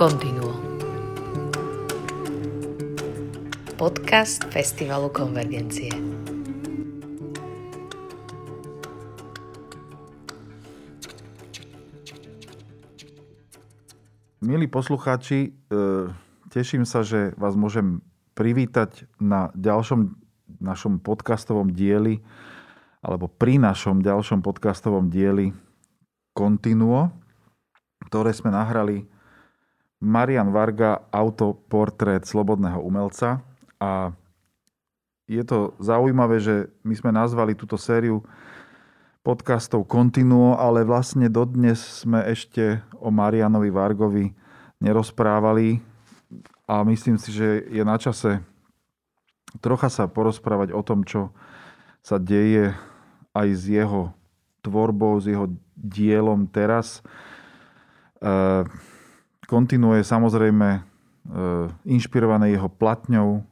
Continuo. Podcast Festivalu Konvergencie. Milí poslucháči, e, teším sa, že vás môžem privítať na ďalšom našom podcastovom dieli alebo pri našom ďalšom podcastovom dieli Continuo, ktoré sme nahrali Marian Varga, autoportrét slobodného umelca. A je to zaujímavé, že my sme nazvali túto sériu podcastov Continuo, ale vlastne dodnes sme ešte o Marianovi Vargovi nerozprávali a myslím si, že je na čase trocha sa porozprávať o tom, čo sa deje aj s jeho tvorbou, s jeho dielom teraz. Kontinuuje samozrejme inšpirované jeho platňou,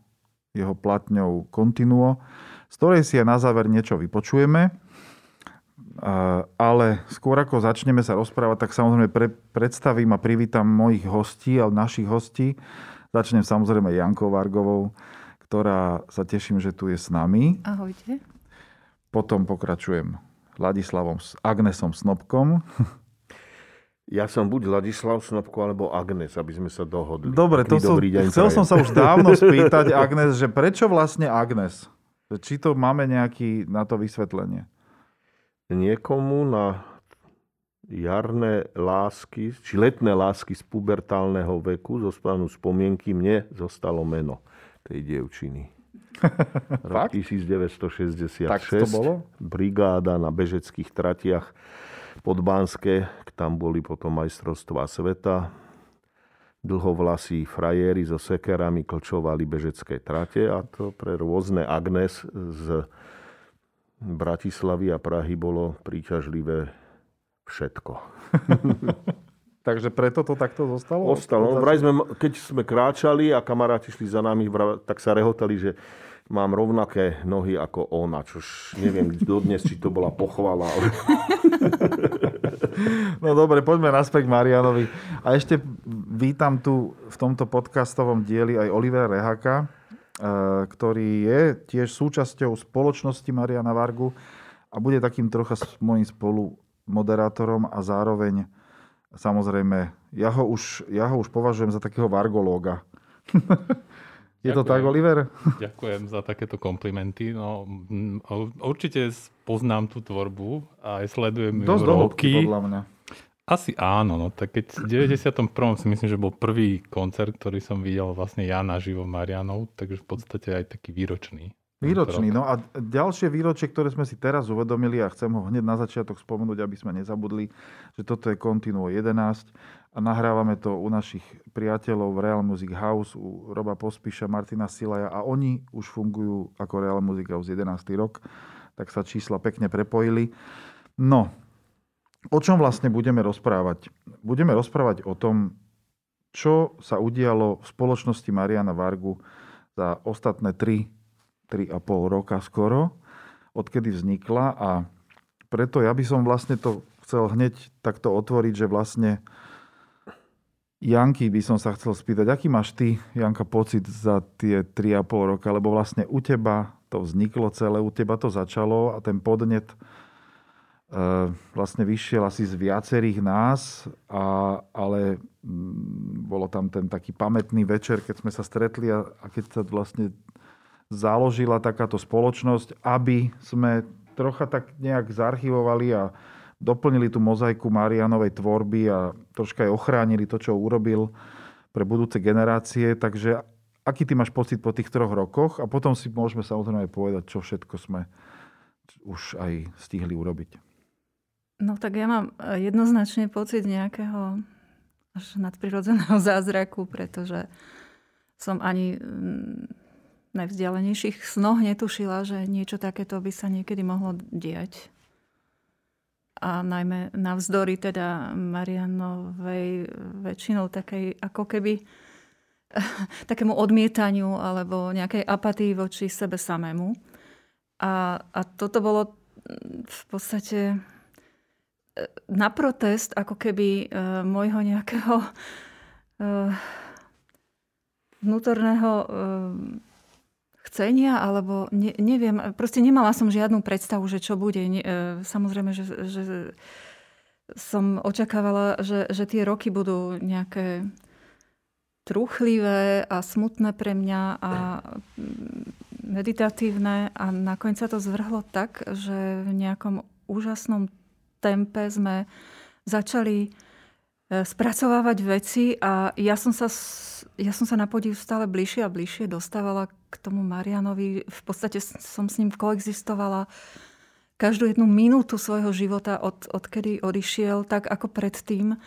jeho platňou Continuo, z ktorej si aj na záver niečo vypočujeme. Ale skôr ako začneme sa rozprávať, tak samozrejme pre, predstavím a privítam mojich hostí a našich hostí. Začnem samozrejme Jankou Vargovou, ktorá sa teším, že tu je s nami. Ahojte. Potom pokračujem Ladislavom s Agnesom Snobkom. Ja som buď Ladislav Snobko alebo Agnes, aby sme sa dohodli. Dobre, to som, chcel som sa už dávno spýtať, Agnes, že prečo vlastne Agnes? Či to máme nejaký na to vysvetlenie? Niekomu na jarné lásky, či letné lásky z pubertálneho veku zostanú spomienky, mne zostalo meno tej dievčiny. Rok 1966. Tak to bolo? Brigáda na bežeckých tratiach pod Banske, tam boli potom majstrovstvá sveta. Dlhovlasí frajéry so sekerami klčovali bežecké trate a to pre rôzne Agnes z Bratislavy a Prahy bolo príťažlivé všetko. Takže preto to takto zostalo? Ostalo. Vraj sme, keď sme kráčali a kamaráti šli za nami, tak sa rehotali, že mám rovnaké nohy ako ona, čož neviem dodnes, či to bola pochvala. No dobre, poďme naspäť Marianovi. A ešte vítam tu v tomto podcastovom dieli aj Olivera Rehaka, eh, ktorý je tiež súčasťou spoločnosti Mariana Vargu a bude takým trocha môjim spolu moderátorom a zároveň samozrejme, ja ho už, ja ho už považujem za takého vargológa. Je Ďakujem. to tak, Oliver? Ďakujem za takéto komplimenty. No, určite poznám tú tvorbu a aj sledujem Dosť ju roky. podľa mňa. Asi áno, no tak keď v 91. si myslím, že bol prvý koncert, ktorý som videl vlastne ja naživo Marianov, takže v podstate aj taký výročný. Výročný, no a ďalšie výročie, ktoré sme si teraz uvedomili a chcem ho hneď na začiatok spomenúť, aby sme nezabudli, že toto je Continuo 11 a nahrávame to u našich priateľov v Real Music House, u Roba Pospíša, Martina Silaja a oni už fungujú ako Real Music House 11. rok, tak sa čísla pekne prepojili. No, o čom vlastne budeme rozprávať? Budeme rozprávať o tom, čo sa udialo v spoločnosti Mariana Vargu za ostatné 3, 3,5 roka skoro, odkedy vznikla a preto ja by som vlastne to chcel hneď takto otvoriť, že vlastne Janky by som sa chcel spýtať, aký máš ty, Janka, pocit za tie 3,5 roka, lebo vlastne u teba to vzniklo celé, u teba to začalo a ten podnet e, vlastne vyšiel asi z viacerých nás, a, ale m, bolo tam ten taký pamätný večer, keď sme sa stretli a, a keď sa vlastne založila takáto spoločnosť, aby sme trocha tak nejak zarchivovali a doplnili tú mozaiku Marianovej tvorby a troška aj ochránili to, čo urobil pre budúce generácie. Takže aký ty máš pocit po tých troch rokoch? A potom si môžeme samozrejme aj povedať, čo všetko sme už aj stihli urobiť. No tak ja mám jednoznačne pocit nejakého až nadprirodzeného zázraku, pretože som ani v najvzdialenejších snoch netušila, že niečo takéto by sa niekedy mohlo diať a najmä navzdory teda Marianovej väčšinou takej ako keby takému odmietaniu alebo nejakej apatii voči sebe samému. A, a toto bolo v podstate e, na protest ako keby e, môjho nejakého vnútorného uh, chcenia, alebo ne, neviem, proste nemala som žiadnu predstavu, že čo bude. Ne, uh, samozrejme, že, že som očakávala, že, že tie roky budú nejaké truchlivé a smutné pre mňa a meditatívne a nakoniec sa to zvrhlo tak, že v nejakom úžasnom tempe sme začali E, spracovávať veci a ja som sa, ja som sa na podiv stále bližšie a bližšie dostávala k tomu Marianovi. V podstate som s ním koexistovala každú jednu minútu svojho života, od, odkedy odišiel, tak ako predtým.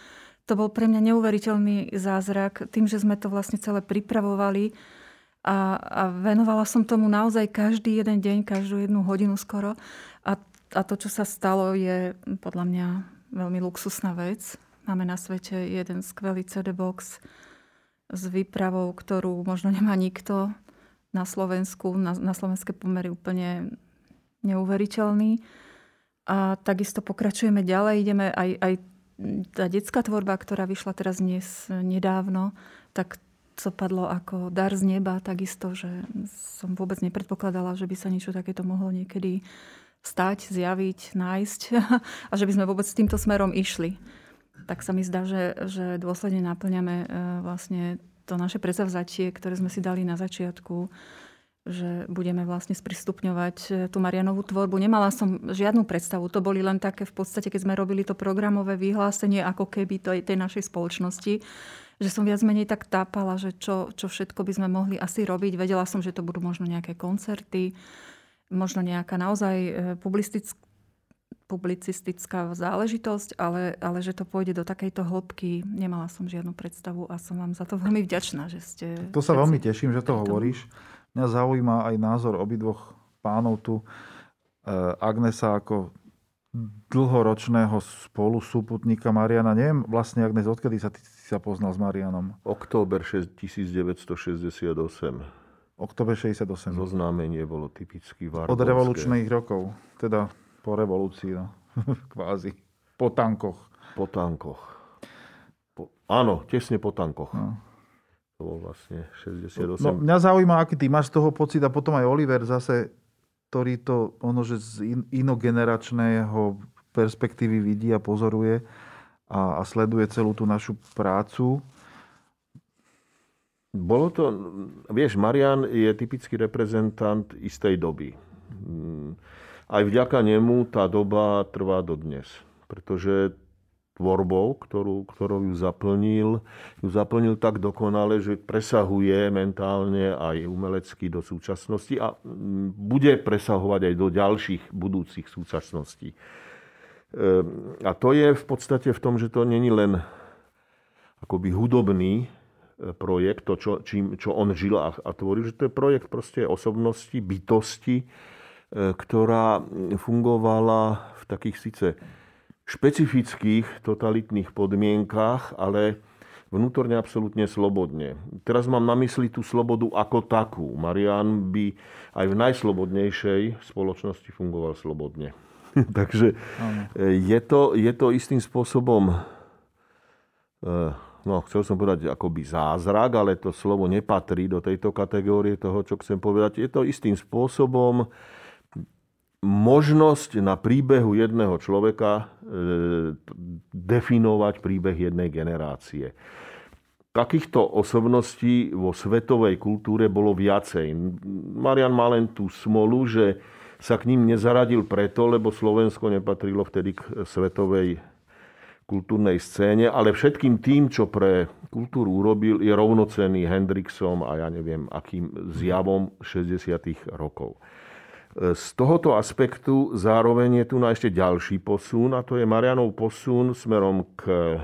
To bol pre mňa neuveriteľný zázrak. Tým, že sme to vlastne celé pripravovali a, a venovala som tomu naozaj každý jeden deň, každú jednu hodinu skoro. A, a to, čo sa stalo, je podľa mňa veľmi luxusná vec Máme na svete jeden skvelý CD box s výpravou, ktorú možno nemá nikto na Slovensku, na, na slovenské pomery úplne neuveriteľný. A takisto pokračujeme ďalej, ideme aj, aj tá detská tvorba, ktorá vyšla teraz dnes nedávno, tak to padlo ako dar z neba, takisto, že som vôbec nepredpokladala, že by sa niečo takéto mohlo niekedy stať, zjaviť, nájsť a že by sme vôbec týmto smerom išli tak sa mi zdá, že, že dôsledne naplňame e, vlastne to naše predsavzatie, ktoré sme si dali na začiatku, že budeme vlastne sprístupňovať e, tú Marianovú tvorbu. Nemala som žiadnu predstavu. To boli len také v podstate, keď sme robili to programové vyhlásenie ako keby to, tej našej spoločnosti, že som viac menej tak tápala, že čo, čo všetko by sme mohli asi robiť. Vedela som, že to budú možno nejaké koncerty, možno nejaká naozaj e, publicistická záležitosť, ale, ale že to pôjde do takejto hĺbky, nemala som žiadnu predstavu a som vám za to veľmi vďačná, že ste... To sa veľmi teším, že to hovoríš. Mňa zaujíma aj názor obidvoch pánov tu. E, Agnesa ako dlhoročného spolu súputníka Mariana. Neviem vlastne, Agnes, odkedy sa ty sa poznal s Marianom? Október 1968. Október 68. Zoznámenie bolo typicky varbovské. Od revolučných rokov. Teda po revolúcii, no. kvázi. Po tankoch. Po tankoch. Po, áno, tesne po tankoch. No. To bol vlastne 68. No, mňa zaujíma, aký ty máš z toho pocit a potom aj Oliver zase, ktorý to ono, že z in, inogeneračného perspektívy vidí a pozoruje a, a sleduje celú tú našu prácu. Bolo to, vieš, Marian je typický reprezentant istej doby aj vďaka nemu tá doba trvá dodnes. Pretože tvorbou, ktorú, ktorou ju zaplnil, ju zaplnil tak dokonale, že presahuje mentálne aj umelecky do súčasnosti a mm, bude presahovať aj do ďalších budúcich súčasností. Ehm, a to je v podstate v tom, že to není len akoby hudobný e, projekt, to, čo, čím, čo on žil a, a tvoril, že to je projekt proste osobnosti, bytosti, ktorá fungovala v takých síce špecifických totalitných podmienkách, ale vnútorne absolútne slobodne. Teraz mám na mysli tú slobodu ako takú. Marian by aj v najslobodnejšej spoločnosti fungoval slobodne. Takže e, je to, je to istým spôsobom, e, no chcel som povedať akoby zázrak, ale to slovo nepatrí do tejto kategórie toho, čo chcem povedať. Je to istým spôsobom možnosť na príbehu jedného človeka e, definovať príbeh jednej generácie. Takýchto osobností vo svetovej kultúre bolo viacej. Marian má len tú smolu, že sa k ním nezaradil preto, lebo Slovensko nepatrilo vtedy k svetovej kultúrnej scéne, ale všetkým tým, čo pre kultúru urobil, je rovnocenný Hendrixom a ja neviem, akým zjavom 60. rokov. Z tohoto aspektu zároveň je tu na ešte ďalší posun a to je Marianov posun smerom k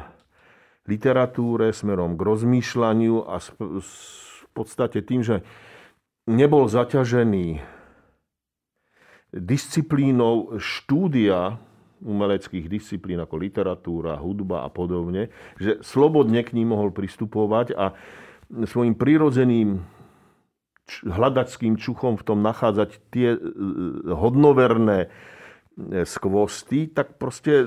literatúre, smerom k rozmýšľaniu a v podstate tým, že nebol zaťažený disciplínou štúdia umeleckých disciplín ako literatúra, hudba a podobne, že slobodne k ním mohol pristupovať a svojim prirodzeným hľadačským čuchom v tom nachádzať tie e, hodnoverné skvosty, tak proste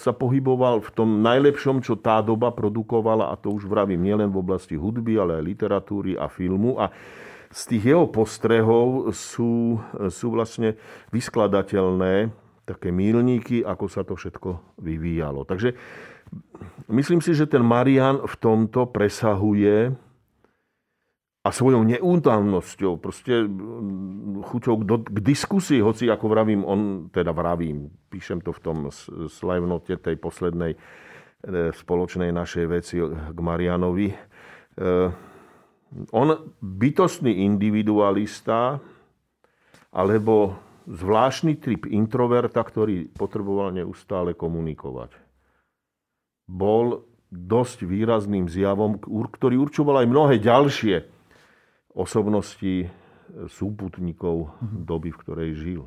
sa pohyboval v tom najlepšom, čo tá doba produkovala, a to už vravím nielen v oblasti hudby, ale aj literatúry a filmu. A z tých jeho postrehov sú, sú vlastne vyskladateľné také mílníky, ako sa to všetko vyvíjalo. Takže myslím si, že ten Marian v tomto presahuje a svojou neútavnosťou, proste mm, chuťou k, k diskusii, hoci ako vravím, on, teda vravím, píšem to v tom slajvnote tej poslednej e, spoločnej našej veci k Marianovi. E, on bytostný individualista, alebo zvláštny typ introverta, ktorý potreboval neustále komunikovať. Bol dosť výrazným zjavom, ktorý určoval aj mnohé ďalšie osobnosti súputníkov doby, v ktorej žil.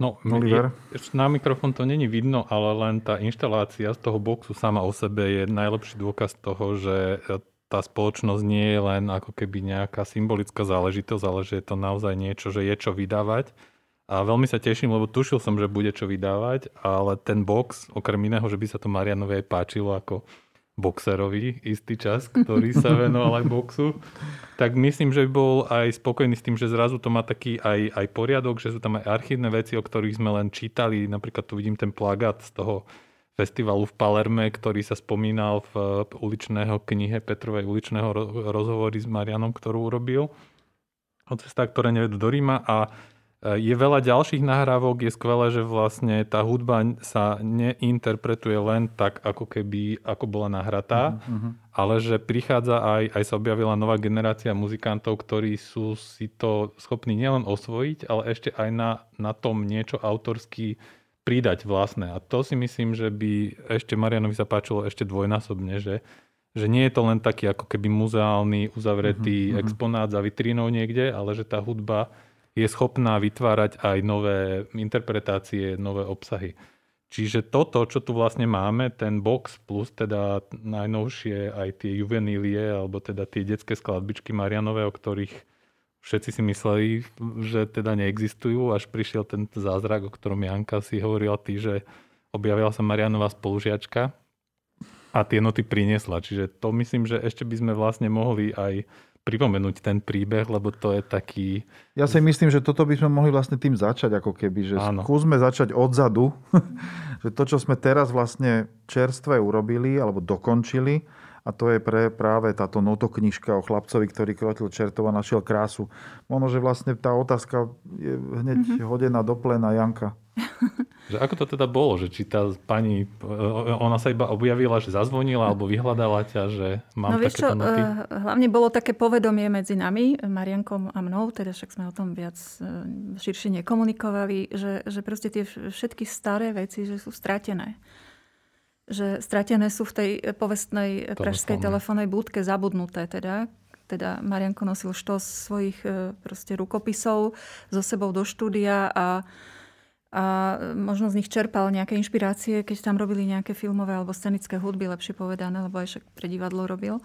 No, Oliver? Je, na mikrofón to není vidno, ale len tá inštalácia z toho boxu sama o sebe je najlepší dôkaz toho, že tá spoločnosť nie je len ako keby nejaká symbolická záležitosť, ale že je to naozaj niečo, že je čo vydávať. A veľmi sa teším, lebo tušil som, že bude čo vydávať, ale ten box, okrem iného, že by sa to Marianovi aj páčilo ako boxerovi istý čas, ktorý sa venoval aj boxu, tak myslím, že by bol aj spokojný s tým, že zrazu to má taký aj, aj poriadok, že sú tam aj archívne veci, o ktorých sme len čítali. Napríklad tu vidím ten plagát z toho festivalu v Palerme, ktorý sa spomínal v uličného knihe Petrovej uličného rozhovory s Marianom, ktorú urobil o cestách, ktoré nevedú do Ríma a je veľa ďalších nahrávok, je skvelé, že vlastne tá hudba sa neinterpretuje len tak, ako keby, ako bola nahratá, uh-huh. ale že prichádza aj, aj sa objavila nová generácia muzikantov, ktorí sú si to schopní nielen osvojiť, ale ešte aj na, na tom niečo autorsky pridať vlastné. A to si myslím, že by ešte Marianovi sa páčilo ešte dvojnásobne, že, že nie je to len taký ako keby muzeálny, uzavretý uh-huh. exponát za vitrínou niekde, ale že tá hudba je schopná vytvárať aj nové interpretácie, nové obsahy. Čiže toto, čo tu vlastne máme, ten box plus teda najnovšie aj tie juvenílie, alebo teda tie detské skladbičky Marianové, o ktorých všetci si mysleli, že teda neexistujú, až prišiel ten zázrak, o ktorom Janka si hovorila ty, že objavila sa Marianová spolužiačka a tie noty priniesla. Čiže to myslím, že ešte by sme vlastne mohli aj pripomenúť ten príbeh, lebo to je taký... Ja si myslím, že toto by sme mohli vlastne tým začať, ako keby, že Áno. skúsme začať odzadu, že to, čo sme teraz vlastne čerstve urobili alebo dokončili, a to je pre práve táto notoknižka o chlapcovi, ktorý krotil čertova a našiel krásu. Možno, že vlastne tá otázka je hneď mm-hmm. hodená do plena Janka. Že ako to teda bolo, že či tá pani, ona sa iba objavila, že zazvonila alebo vyhľadala ťa, že mám no, takéto čo, noty? Eh, hlavne bolo také povedomie medzi nami, Mariankom a mnou, teda však sme o tom viac eh, širšie nekomunikovali, že, že proste tie všetky staré veci, že sú stratené. Že stratené sú v tej povestnej Telefóne. pražskej telefónnej budke zabudnuté teda, teda Marianko nosil štos svojich eh, proste rukopisov so sebou do štúdia a a možno z nich čerpal nejaké inšpirácie, keď tam robili nejaké filmové alebo scenické hudby, lepšie povedané, lebo aj však pre divadlo robil.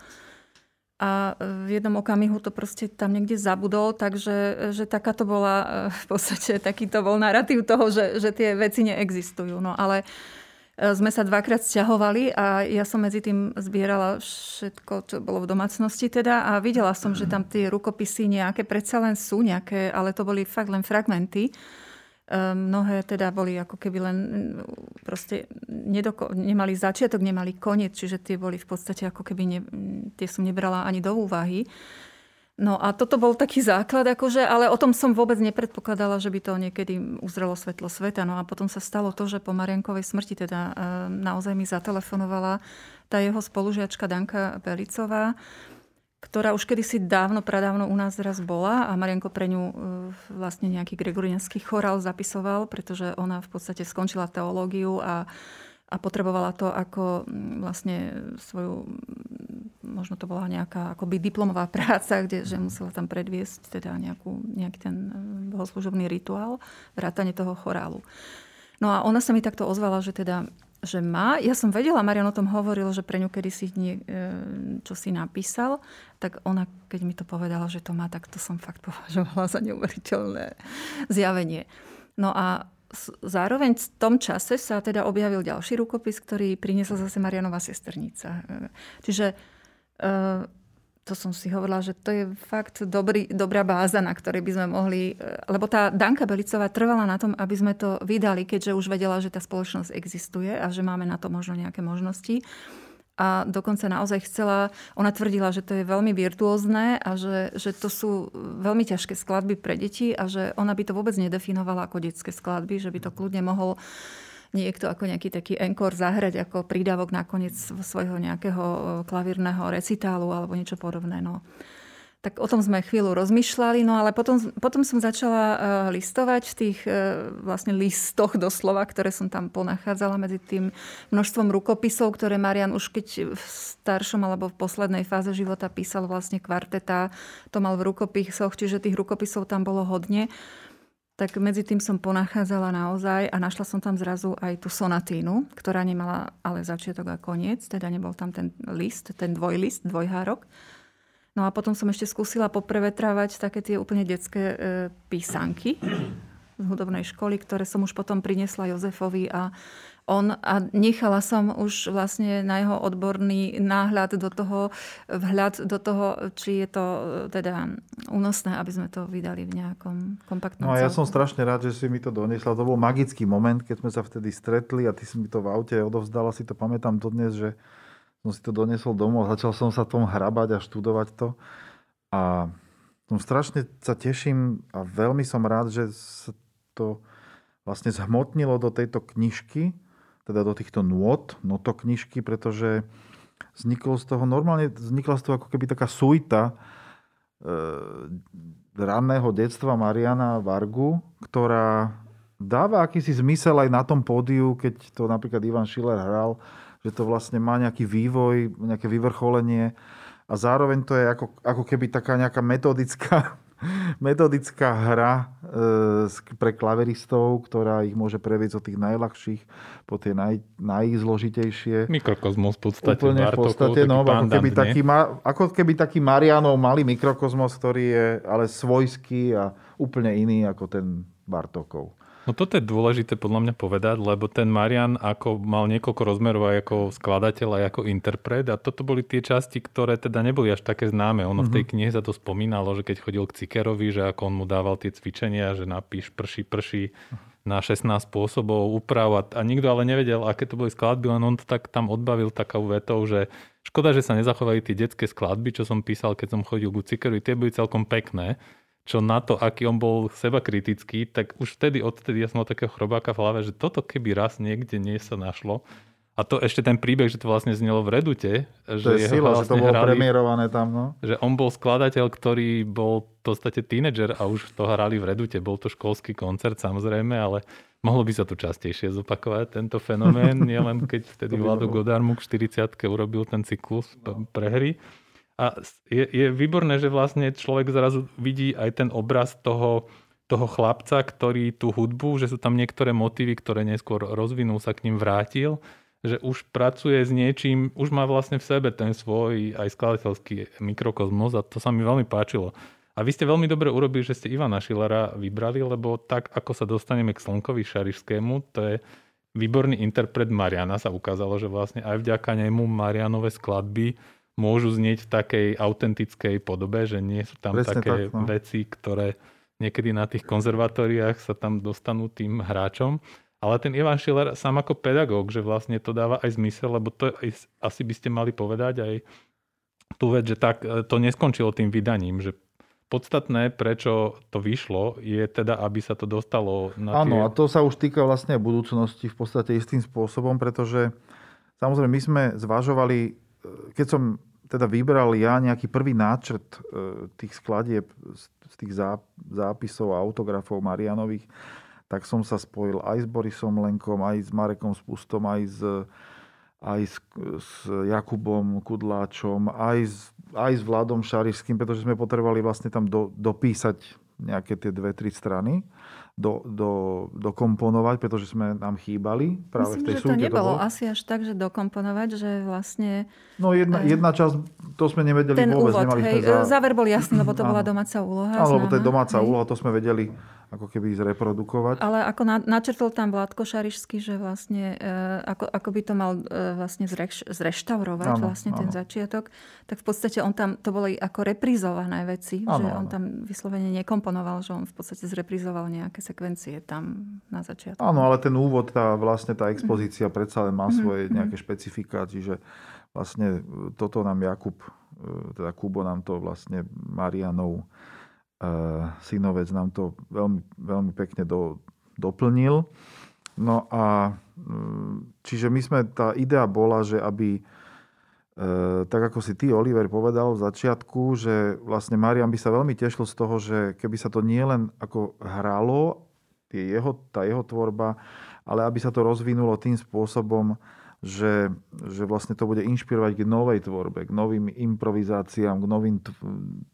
A v jednom okamihu to proste tam niekde zabudol, takže že taká to bola v podstate, takýto bol narratív toho, že, že tie veci neexistujú. No ale e, sme sa dvakrát sťahovali a ja som medzi tým zbierala všetko, čo bolo v domácnosti teda a videla som, že tam tie rukopisy nejaké predsa len sú nejaké, ale to boli fakt len fragmenty. Ehm, mnohé teda boli ako keby len proste nedoko- nemali začiatok, nemali koniec, čiže tie boli v podstate ako keby ne, tie som nebrala ani do úvahy. No a toto bol taký základ, akože, ale o tom som vôbec nepredpokladala, že by to niekedy uzrelo svetlo sveta. No a potom sa stalo to, že po Mariankovej smrti teda e, naozaj mi zatelefonovala tá jeho spolužiačka Danka Belicová, ktorá už kedysi dávno, pradávno u nás raz bola a Marianko pre ňu e, vlastne nejaký gregorianský chorál zapisoval, pretože ona v podstate skončila teológiu a, a potrebovala to ako vlastne svoju, možno to bola nejaká akoby diplomová práca, kde že musela tam predviesť teda nejakú, nejaký ten e, bohoslužobný rituál, vrátanie toho chorálu. No a ona sa mi takto ozvala, že teda že má. Ja som vedela, Marian o tom hovoril, že pre ňu kedysi nie, čo si napísal, tak ona, keď mi to povedala, že to má, tak to som fakt považovala za neuveriteľné zjavenie. No a zároveň v tom čase sa teda objavil ďalší rukopis, ktorý priniesla zase Marianová sesternica. Čiže to som si hovorila, že to je fakt dobrý, dobrá báza, na ktorej by sme mohli... E, lebo tá Danka Belicová trvala na tom, aby sme to vydali, keďže už vedela, že tá spoločnosť existuje a že máme na to možno nejaké možnosti. A dokonca naozaj chcela, ona tvrdila, že to je veľmi virtuózne a že, že to sú veľmi ťažké skladby pre deti a že ona by to vôbec nedefinovala ako detské skladby, že by to kľudne mohol niekto ako nejaký taký enkor zahrať ako prídavok nakoniec svojho nejakého e, klavírneho recitálu alebo niečo podobné. No. Tak o tom sme chvíľu rozmýšľali, no ale potom, potom som začala uh, listovať v tých uh, vlastne listoch doslova, ktoré som tam ponachádzala medzi tým množstvom rukopisov, ktoré Marian už keď v staršom alebo v poslednej fáze života písal vlastne kvarteta, to mal v rukopisoch, čiže tých rukopisov tam bolo hodne tak medzi tým som ponachádzala naozaj a našla som tam zrazu aj tú sonatínu, ktorá nemala ale začiatok a koniec, teda nebol tam ten list, ten dvojlist, dvojhárok. No a potom som ešte skúsila poprevetrávať také tie úplne detské e, písanky z hudobnej školy, ktoré som už potom prinesla Jozefovi a on. A nechala som už vlastne na jeho odborný náhľad do toho, vhľad do toho, či je to e, teda únosné, aby sme to vydali v nejakom kompaktnom No a ja som strašne rád, že si mi to donesla. To bol magický moment, keď sme sa vtedy stretli a ty si mi to v aute odovzdala, si to pamätám dodnes, že som si to donesol domov začal som sa tom hrabať a študovať to. A som strašne sa teším a veľmi som rád, že sa to vlastne zhmotnilo do tejto knižky, teda do týchto nôd, notoknižky, pretože vzniklo z toho, normálne vznikla z toho ako keby taká suita e, ranného detstva Mariana Vargu, ktorá dáva akýsi zmysel aj na tom pódiu, keď to napríklad Ivan Schiller hral, že to vlastne má nejaký vývoj, nejaké vyvrcholenie a zároveň to je ako, ako keby taká nejaká metodická metodická hra e, pre klaveristov, ktorá ich môže previesť od tých najľahších po tie naj, najzložitejšie. Mikrokozmos v podstate. Úplne v podstate, no, ako keby, taký, ako keby taký Marianov malý mikrokozmos, ktorý je ale svojský a úplne iný ako ten Bartokov. No toto je dôležité podľa mňa povedať, lebo ten Marian ako mal niekoľko rozmerov aj ako skladateľ aj ako interpret a toto boli tie časti, ktoré teda neboli až také známe. Ono mm-hmm. v tej mhm. knihe sa to spomínalo, že keď chodil k Cikerovi, že ako on mu dával tie cvičenia, že napíš prší, prší na 16 spôsobov úprav a, a nikto ale nevedel, aké to boli skladby, len on to tak tam odbavil takou vetou, že škoda, že sa nezachovali tie detské skladby, čo som písal, keď som chodil ku Cikerovi, tie boli celkom pekné čo na to, aký on bol seba kritický, tak už vtedy, odtedy ja som mal takého chrobáka v hlave, že toto keby raz niekde nie sa našlo. A to ešte ten príbeh, že to vlastne znelo v Redute. Že to je sila, vlastne že to bolo hrali, premiérované tam. No? Že on bol skladateľ, ktorý bol v podstate tínedžer a už to hrali v Redute. Bol to školský koncert samozrejme, ale mohlo by sa tu častejšie zopakovať tento fenomén, nielen keď vtedy Vlado Godarmu k 40 urobil ten cyklus pre hry. A je, je výborné, že vlastne človek zrazu vidí aj ten obraz toho, toho chlapca, ktorý tú hudbu, že sú tam niektoré motívy, ktoré neskôr rozvinul, sa k ním vrátil, že už pracuje s niečím, už má vlastne v sebe ten svoj aj skladateľský mikrokozmos a to sa mi veľmi páčilo. A vy ste veľmi dobre urobili, že ste Ivana Šilera vybrali, lebo tak, ako sa dostaneme k Slnkovi Šarišskému, to je výborný interpret Mariana, sa ukázalo, že vlastne aj vďaka nemu Marianové skladby môžu znieť v takej autentickej podobe, že nie sú tam Presne také tak, no. veci, ktoré niekedy na tých konzervatóriách sa tam dostanú tým hráčom. Ale ten Ivan Schiller sám ako pedagóg, že vlastne to dáva aj zmysel, lebo to asi by ste mali povedať aj tú vec, že tak e, to neskončilo tým vydaním, že podstatné, prečo to vyšlo, je teda, aby sa to dostalo na Áno, tie... a to sa už týka vlastne budúcnosti v podstate istým spôsobom, pretože samozrejme my sme zvažovali keď som teda vybral ja nejaký prvý náčrt e, tých skladieb z tých zápisov a autografov Marianových, tak som sa spojil aj s Borisom Lenkom, aj s Marekom Spustom, aj s, aj s, s Jakubom Kudláčom, aj s, aj s Vladom Šarišským, pretože sme potrebovali vlastne tam do, dopísať nejaké tie dve, tri strany. Do, do, dokomponovať, pretože sme nám chýbali práve Myslím, v tej že súde. to nebolo bolo. asi až tak, že dokomponovať, že vlastne... No jedna, jedna časť, to sme nevedeli ten vôbec. úvod, nemali hej, za... záver bol jasný, lebo to bola domáca úloha. Áno, lebo to je domáca hej. úloha, to sme vedeli ako keby zreprodukovať. Ale ako na, načrtol tam Vládko Šarišský, že vlastne e, ako, ako by to mal e, vlastne zreš, zreštaurovať Áno, vlastne ten áno. začiatok, tak v podstate on tam, to boli ako reprízované veci, Áno, že on áno. tam vyslovene nekomponoval, že on v podstate zreprizoval nejaké sekvencie tam na začiatku. Áno, ale ten úvod, tá, vlastne tá expozícia predsa len má Mhm, svoje nejaké špecifika, čiže vlastne toto nám Jakub, e, teda Kubo nám to vlastne Marianov synovec nám to veľmi, veľmi pekne do, doplnil. No a mm, čiže my sme, tá idea bola, že aby e, tak ako si ty, Oliver, povedal v začiatku, že vlastne Marian by sa veľmi tešil z toho, že keby sa to nie len ako hralo, tie jeho, tá jeho tvorba, ale aby sa to rozvinulo tým spôsobom, že, že vlastne to bude inšpirovať k novej tvorbe, k novým improvizáciám, k novým tv-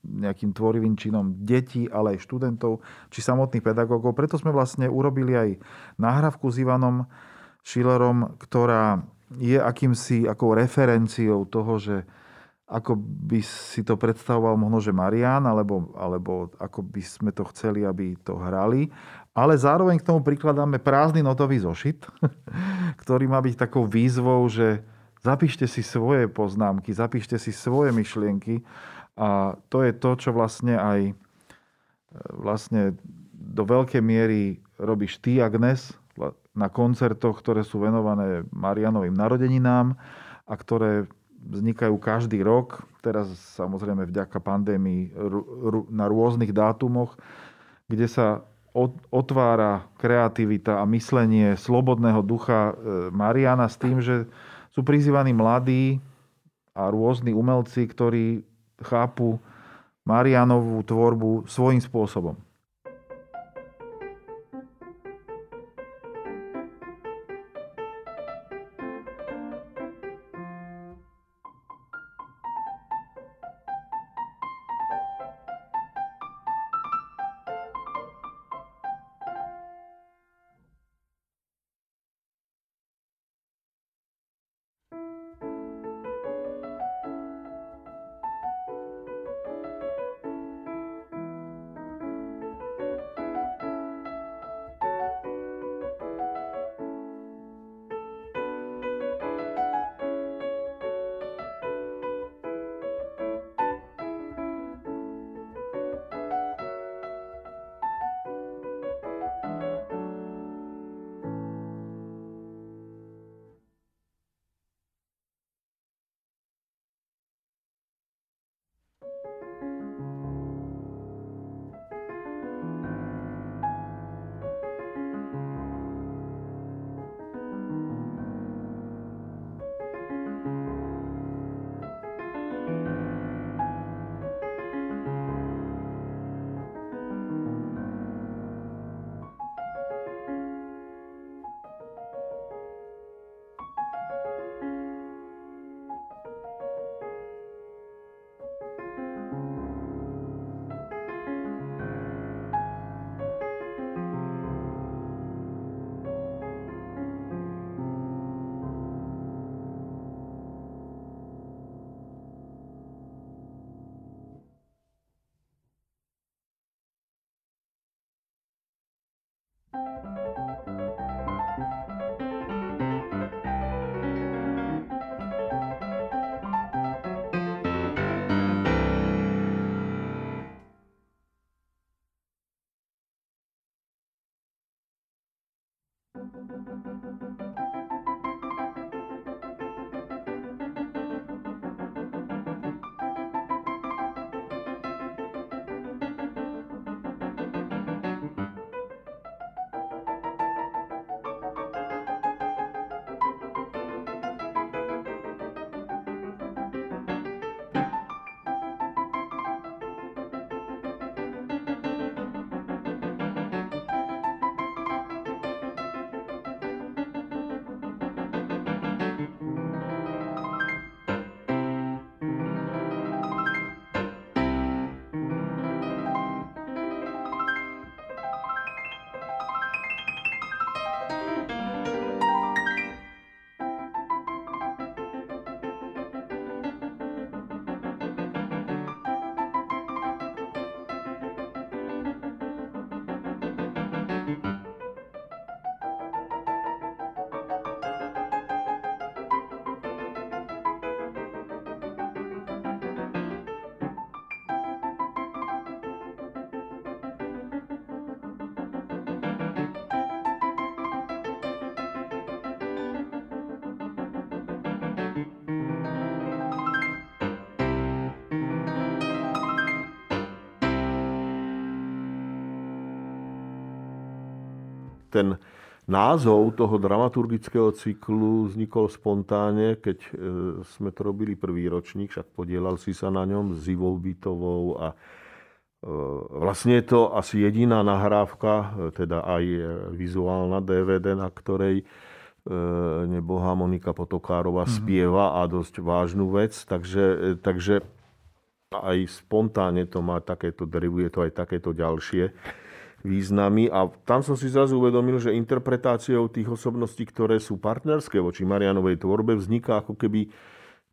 nejakým tvorivým činom detí, ale aj študentov, či samotných pedagógov. Preto sme vlastne urobili aj nahrávku s Ivanom Schillerom, ktorá je akýmsi akou referenciou toho, že ako by si to predstavoval možno, že Marian, alebo, alebo ako by sme to chceli, aby to hrali. Ale zároveň k tomu prikladáme prázdny notový zošit, ktorý má byť takou výzvou, že zapíšte si svoje poznámky, zapíšte si svoje myšlienky a to je to, čo vlastne aj e, vlastne do veľkej miery robíš ty, Agnes, na koncertoch, ktoré sú venované Marianovým narodeninám a ktoré vznikajú každý rok. Teraz samozrejme vďaka pandémii na rôznych dátumoch, kde sa otvára kreativita a myslenie slobodného ducha e, Mariana s tým, že sú prizývaní mladí a rôzni umelci, ktorí chápu Marianovú tvorbu svojím spôsobom. Música ten názov toho dramaturgického cyklu vznikol spontánne, keď e, sme to robili prvý ročník, však podielal si sa na ňom s Ivou Bytovou a Vlastne je to asi jediná nahrávka, teda aj vizuálna DVD, na ktorej nebohá Monika Potokárova mm-hmm. spieva a dosť vážnu vec, takže, takže aj spontánne to má takéto, derivuje to aj takéto ďalšie významy. A tam som si zrazu uvedomil, že interpretáciou tých osobností, ktoré sú partnerské voči Marianovej tvorbe, vzniká ako keby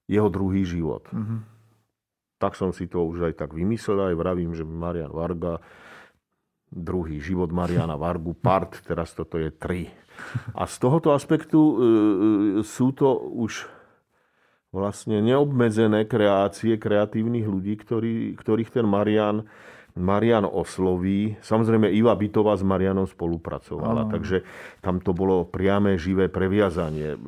jeho druhý život. Mm-hmm. Tak som si to už aj tak vymyslel, aj vravím, že Marian Varga, druhý život Mariana Vargu, part, teraz toto je tri. A z tohoto aspektu e, e, sú to už vlastne neobmedzené kreácie kreatívnych ľudí, ktorý, ktorých ten Marian Marian osloví. Samozrejme, Iva Bytová s Marianom spolupracovala, oh. takže tam to bolo priame živé previazanie.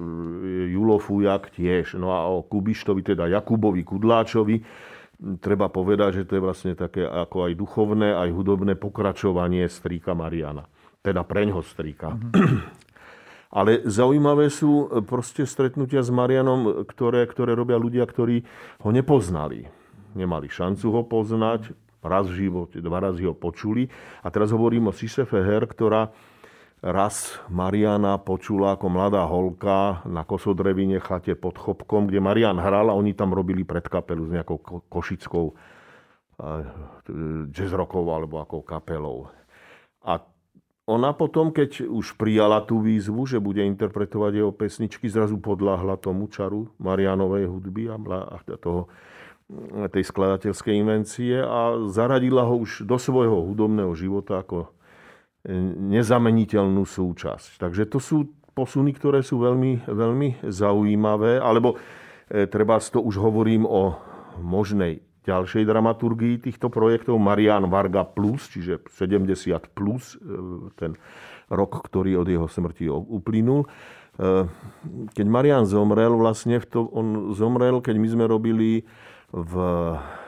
Julo Fujak tiež. No a o Kubištovi, teda Jakubovi Kudláčovi, treba povedať, že to je vlastne také ako aj duchovné, aj hudobné pokračovanie strýka Mariana. Teda preňho strýka. Mm-hmm. Ale zaujímavé sú proste stretnutia s Marianom, ktoré, ktoré robia ľudia, ktorí ho nepoznali. Nemali šancu ho poznať, raz v živote, dva razy ho počuli. A teraz hovorím o Sise Feher, ktorá raz Mariana počula ako mladá holka na Kosodrevine chate pod Chopkom, kde Marian hral a oni tam robili predkapelu s nejakou košickou jazz rockovou alebo ako kapelou. A ona potom, keď už prijala tú výzvu, že bude interpretovať jeho pesničky, zrazu podľahla tomu čaru Marianovej hudby a toho tej skladateľskej invencie a zaradila ho už do svojho hudobného života ako nezameniteľnú súčasť. Takže to sú posuny, ktoré sú veľmi, veľmi zaujímavé, alebo e, treba to už hovorím o možnej ďalšej dramaturgii týchto projektov. Marian Varga Plus, čiže 70 plus, ten rok, ktorý od jeho smrti uplynul. Keď Marian zomrel, vlastne v to, on zomrel, keď my sme robili v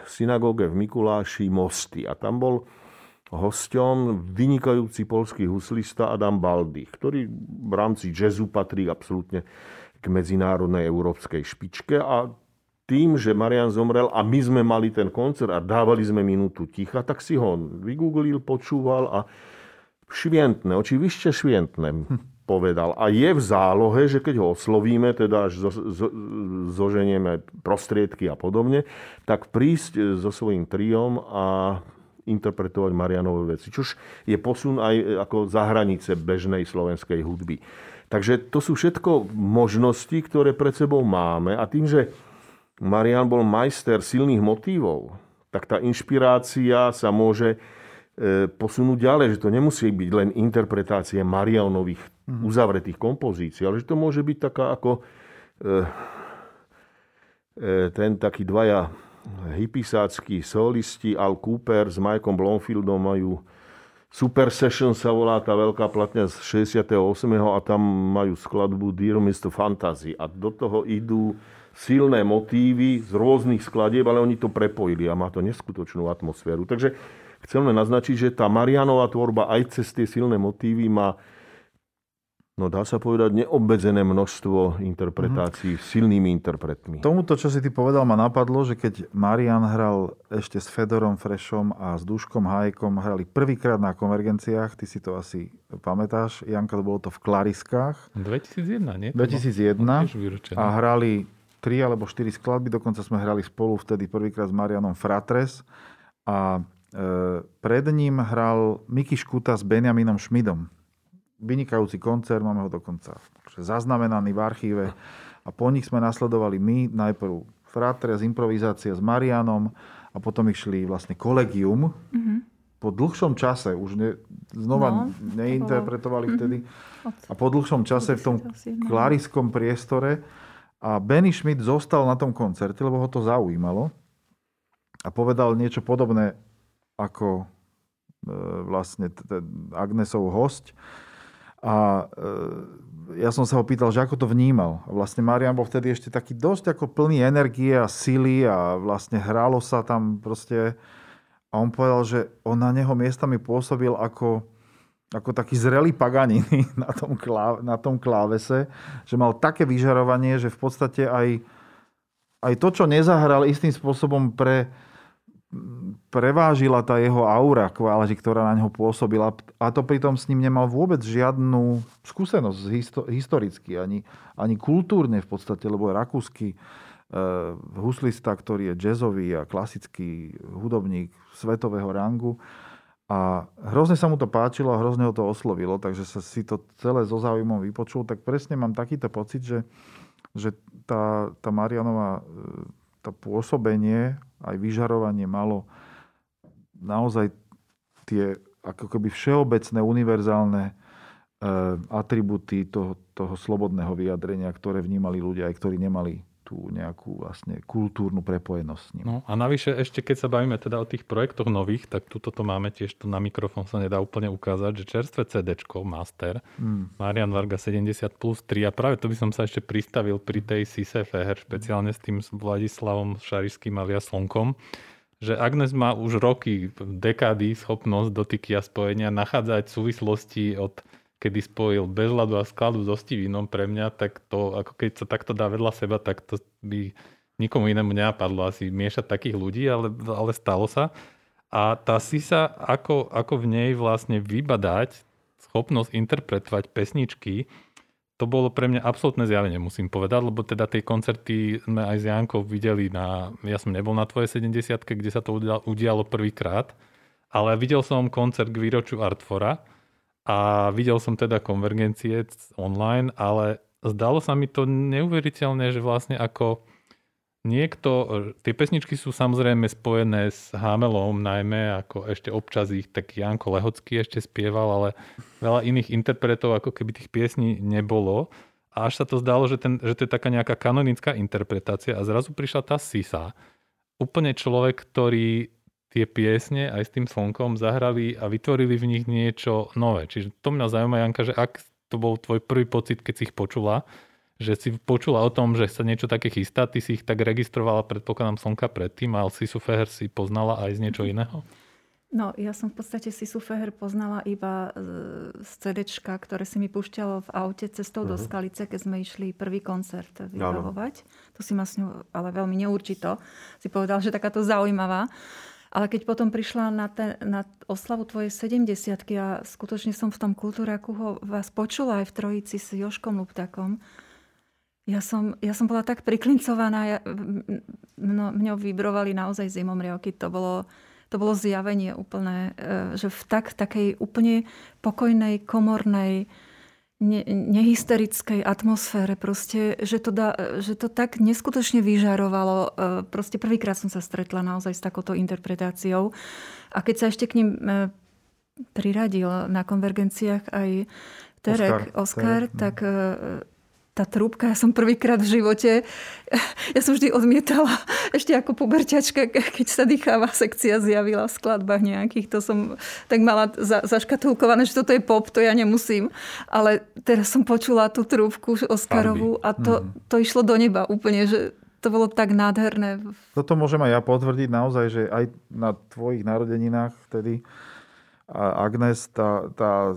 synagóge v Mikuláši Mosty. A tam bol hosťom vynikajúci polský huslista Adam Baldy, ktorý v rámci jazzu patrí absolútne k medzinárodnej európskej špičke a tým, že Marian zomrel a my sme mali ten koncert a dávali sme minútu ticha, tak si ho vygooglil, počúval a švientne, očivište švientne. Hm povedal. A je v zálohe, že keď ho oslovíme, teda až zo, zo, zoženieme prostriedky a podobne, tak prísť e, so svojím triom a interpretovať Marianové veci. Čož je posun aj ako za hranice bežnej slovenskej hudby. Takže to sú všetko možnosti, ktoré pred sebou máme. A tým, že Marian bol majster silných motívov, tak tá inšpirácia sa môže e, posunúť ďalej, že to nemusí byť len interpretácie Marianových mm-hmm. uzavretých kompozícií, ale že to môže byť taká ako e, e, ten taký dvaja hypisácky solisti Al Cooper s Mikeom Blomfieldom majú Super Session sa volá tá veľká platňa z 68. a tam majú skladbu Dear Mr. Fantasy a do toho idú silné motívy z rôznych skladieb, ale oni to prepojili a má to neskutočnú atmosféru. Takže chceme naznačiť, že tá Marianová tvorba aj cez tie silné motívy má no dá sa povedať, neobmedzené množstvo interpretácií mm-hmm. silnými interpretmi. Tomuto, čo si ty povedal, ma napadlo, že keď Marian hral ešte s Fedorom Frešom a s Duškom Hajkom, hrali prvýkrát na konvergenciách, ty si to asi pamätáš, Janka, to bolo to v Klariskách. 2001, nie? 2001 a hrali tri alebo štyri skladby, dokonca sme hrali spolu vtedy prvýkrát s Marianom Fratres a pred ním hral Miky Škuta s Benjaminom Šmidom vynikajúci koncert, máme ho dokonca zaznamenaný v archíve a po nich sme nasledovali my, najprv z improvizácie s Marianom a potom išli vlastne kolegium. Mm-hmm. Po dlhšom čase, už ne, znova no, neinterpretovali bolo... vtedy, mm-hmm. a po dlhšom čase v tom klariskom priestore a Benny Schmidt zostal na tom koncerte, lebo ho to zaujímalo a povedal niečo podobné ako e, vlastne Agnesov host, a e, ja som sa ho pýtal, že ako to vnímal. Vlastne Marian bol vtedy ešte taký dosť ako plný energie a sily a vlastne hralo sa tam proste. A on povedal, že on na neho miestami pôsobil ako ako taký zrelý paganiny na tom, klá, na tom klávese, že mal také vyžarovanie, že v podstate aj, aj to, čo nezahral istým spôsobom pre, prevážila tá jeho aura kváži, ktorá na neho pôsobila. A to pritom s ním nemal vôbec žiadnu skúsenosť histo- historicky, ani, ani kultúrne v podstate, lebo je rakúsky e, huslista, ktorý je jazzový a klasický hudobník svetového rangu. A hrozne sa mu to páčilo a hrozne ho to oslovilo, takže sa si to celé so záujmom vypočul. Tak presne mám takýto pocit, že, že tá, tá Marianová e, to pôsobenie, aj vyžarovanie malo naozaj tie ako keby všeobecné, univerzálne e, atributy toho, toho slobodného vyjadrenia, ktoré vnímali ľudia, aj ktorí nemali tú nejakú vlastne kultúrnu prepojenosť s ním. No a navyše ešte keď sa bavíme teda o tých projektoch nových, tak tuto to máme tiež, to na mikrofón sa nedá úplne ukázať, že čerstvé CD, Master, mm. Marian Varga 70 plus 3 a práve to by som sa ešte pristavil pri tej Sise Feher, špeciálne s tým Vladislavom Šarišským alias Slonkom, že Agnes má už roky, dekády schopnosť dotyky a spojenia nachádzať súvislosti od kedy spojil bezľadu a skladu so Stivinom pre mňa, tak to, ako keď sa takto dá vedľa seba, tak to by nikomu inému nenapadlo asi miešať takých ľudí, ale, ale stalo sa. A tá si sa, ako, ako v nej vlastne vybadať schopnosť interpretovať pesničky, to bolo pre mňa absolútne zjavenie, musím povedať, lebo teda tie koncerty sme aj s Jankou videli na, ja som nebol na tvojej 70 kde sa to udialo prvýkrát, ale videl som koncert k výročiu Artfora a videl som teda konvergencie online, ale zdalo sa mi to neuveriteľné, že vlastne ako niekto, tie pesničky sú samozrejme spojené s Hamelom najmä, ako ešte občas ich tak Janko Lehocký ešte spieval, ale veľa iných interpretov ako keby tých piesní nebolo. A až sa to zdalo, že, ten, že to je taká nejaká kanonická interpretácia a zrazu prišla tá Sisa. Úplne človek, ktorý tie piesne aj s tým slnkom zahrali a vytvorili v nich niečo nové. Čiže to mňa zaujíma, Janka, že ak to bol tvoj prvý pocit, keď si ich počula, že si počula o tom, že sa niečo také chystá, ty si ich tak registrovala, predpokladám, slnka predtým, ale Sisu Feher si poznala aj z niečo iného? No, ja som v podstate Sisu Feher poznala iba z CDčka, ktoré si mi púšťalo v aute cestou uh-huh. do mhm. Skalice, keď sme išli prvý koncert vybavovať. To si ma s ňou, ale veľmi neurčito, si povedal, že takáto zaujímavá. Ale keď potom prišla na, ten, na oslavu tvojej 70 a skutočne som v tom kultúraku ho vás počula aj v trojici s Joškom Luptakom, ja som, ja som bola tak priklincovaná, ja, mno, mňou vybrovali naozaj zimomriavky. To bolo, to bolo zjavenie úplné, e, že v tak, takej úplne pokojnej, komornej, ne, nehysterickej atmosfére. Proste, že to, da, že to tak neskutočne vyžarovalo. E, proste prvýkrát som sa stretla naozaj s takouto interpretáciou. A keď sa ešte k ním e, priradil na konvergenciách aj Terek, Oscar, Oscar Terek. tak e, tá trúbka, ja som prvýkrát v živote, ja som vždy odmietala, ešte ako puberťačka, keď sa dýcháva sekcia zjavila v skladbách nejakých, to som tak mala za, zaškatulkované, že toto je pop, to ja nemusím. Ale teraz som počula tú trúbku Oscarovú a to, mm. to išlo do neba úplne, že to bolo tak nádherné. Toto môžem aj ja potvrdiť naozaj, že aj na tvojich narodeninách vtedy Agnes, tá, tá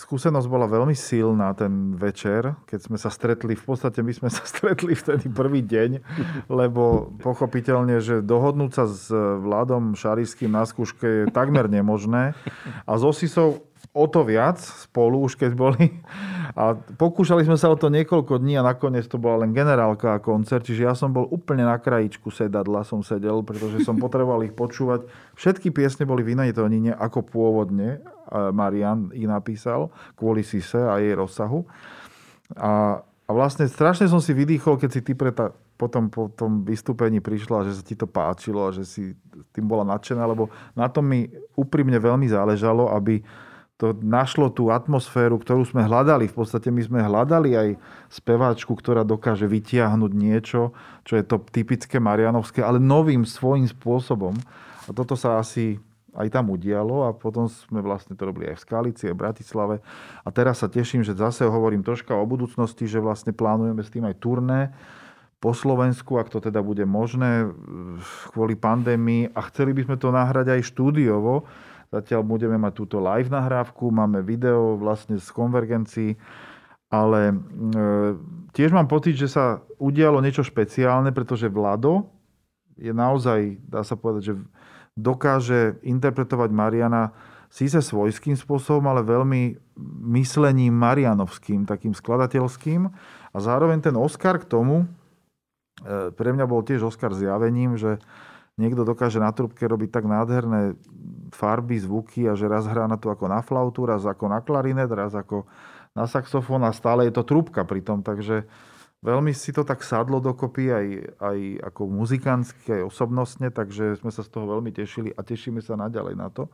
skúsenosť bola veľmi silná ten večer, keď sme sa stretli, v podstate my sme sa stretli vtedy prvý deň, lebo pochopiteľne, že dohodnúť sa s Vladom Šarišským na skúške je takmer nemožné. A s Osisou o to viac spolu, už keď boli. A pokúšali sme sa o to niekoľko dní a nakoniec to bola len generálka a koncert. Čiže ja som bol úplne na krajičku sedadla, som sedel, pretože som potreboval ich počúvať. Všetky piesne boli v inej tónine, ako pôvodne Marian ich napísal, kvôli Sise a jej rozsahu. A, a vlastne strašne som si vydýchol, keď si ty pre ta, potom po tom vystúpení prišla, že sa ti to páčilo a že si tým bola nadšená, lebo na tom mi úprimne veľmi záležalo, aby to našlo tú atmosféru, ktorú sme hľadali. V podstate my sme hľadali aj speváčku, ktorá dokáže vytiahnuť niečo, čo je to typické marianovské, ale novým svojím spôsobom. A toto sa asi aj tam udialo a potom sme vlastne to robili aj v Skalici, aj v Bratislave. A teraz sa teším, že zase hovorím troška o budúcnosti, že vlastne plánujeme s tým aj turné po Slovensku, ak to teda bude možné kvôli pandémii a chceli by sme to nahrať aj štúdiovo, Zatiaľ budeme mať túto live nahrávku, máme video vlastne z konvergencií, ale e, tiež mám pocit, že sa udialo niečo špeciálne, pretože Vlado je naozaj, dá sa povedať, že dokáže interpretovať Mariana síce svojským spôsobom, ale veľmi myslením marianovským, takým skladateľským. A zároveň ten Oscar k tomu, e, pre mňa bol tiež Oscar zjavením, že niekto dokáže na trubke robiť tak nádherné farby, zvuky a že raz hrá na to ako na flautu, raz ako na klarinet, raz ako na saxofón a stále je to trúbka pri tom. Takže veľmi si to tak sadlo dokopy aj, aj ako muzikantsky, aj osobnostne, takže sme sa z toho veľmi tešili a tešíme sa naďalej na to.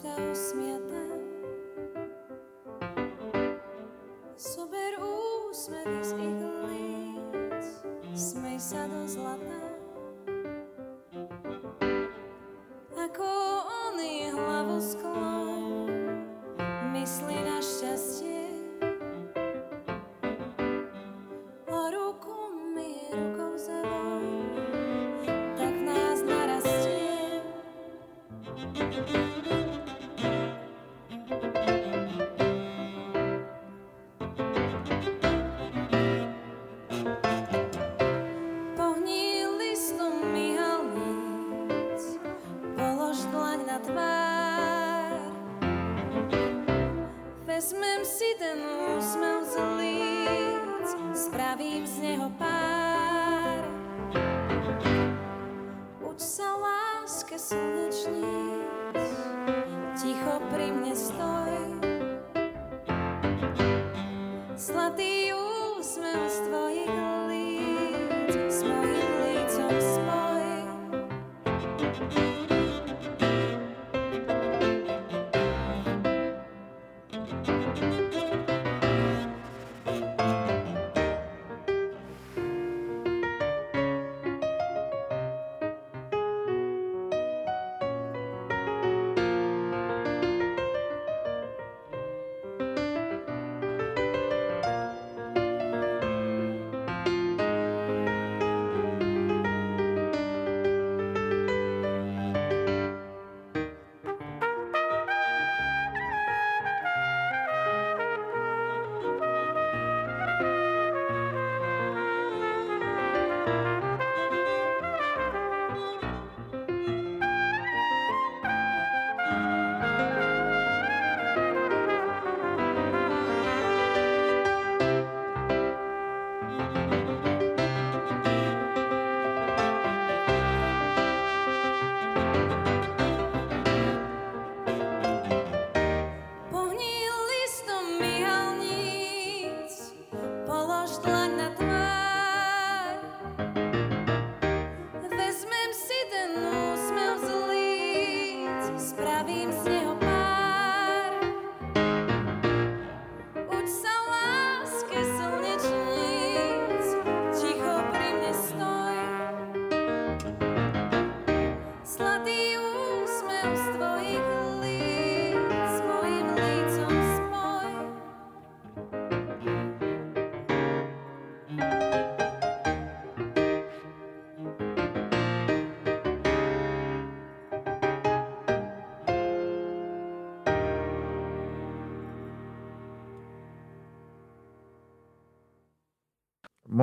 Každá usmiatá. Sober úsmevy z ich líc, smej sa do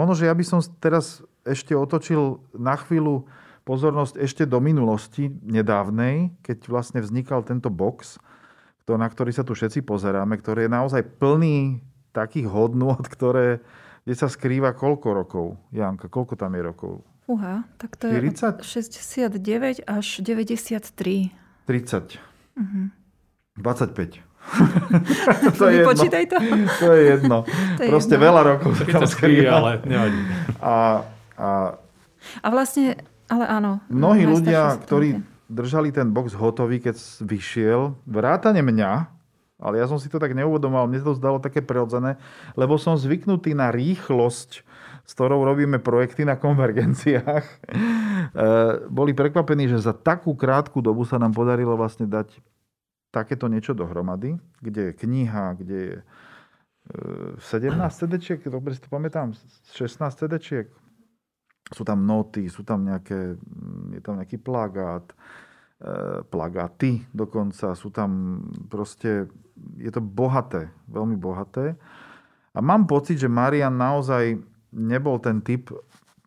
Možno, že ja by som teraz ešte otočil na chvíľu pozornosť ešte do minulosti nedávnej, keď vlastne vznikal tento box, na ktorý sa tu všetci pozeráme, ktorý je naozaj plný takých hodnôt, ktoré, kde sa skrýva koľko rokov? Janka, koľko tam je rokov? Uha, tak to je 40? 69 až 93. 30. Mhm. 25. To je jedno. Vypočítaj to. To je jedno. To je Proste jedno. veľa rokov sa tam 33, skrýva. ale nevadí. A, a A vlastne, ale áno. mnohí ľudia, ktorí držali ten box hotový, keď vyšiel, vrátane mňa, ale ja som si to tak neuvedomal, mne to zdalo také prirodzené, lebo som zvyknutý na rýchlosť, s ktorou robíme projekty na konvergenciách. E, Boli prekvapení, že za takú krátku dobu sa nám podarilo vlastne dať takéto niečo dohromady, kde je kniha, kde je e, 17 CD-čiek, dobre si to pamätám, 16 CD-čiek. Sú tam noty, sú tam nejaké, mm, je tam nejaký plagát, e, plagáty dokonca, sú tam proste, je to bohaté, veľmi bohaté. A mám pocit, že Marian naozaj nebol ten typ,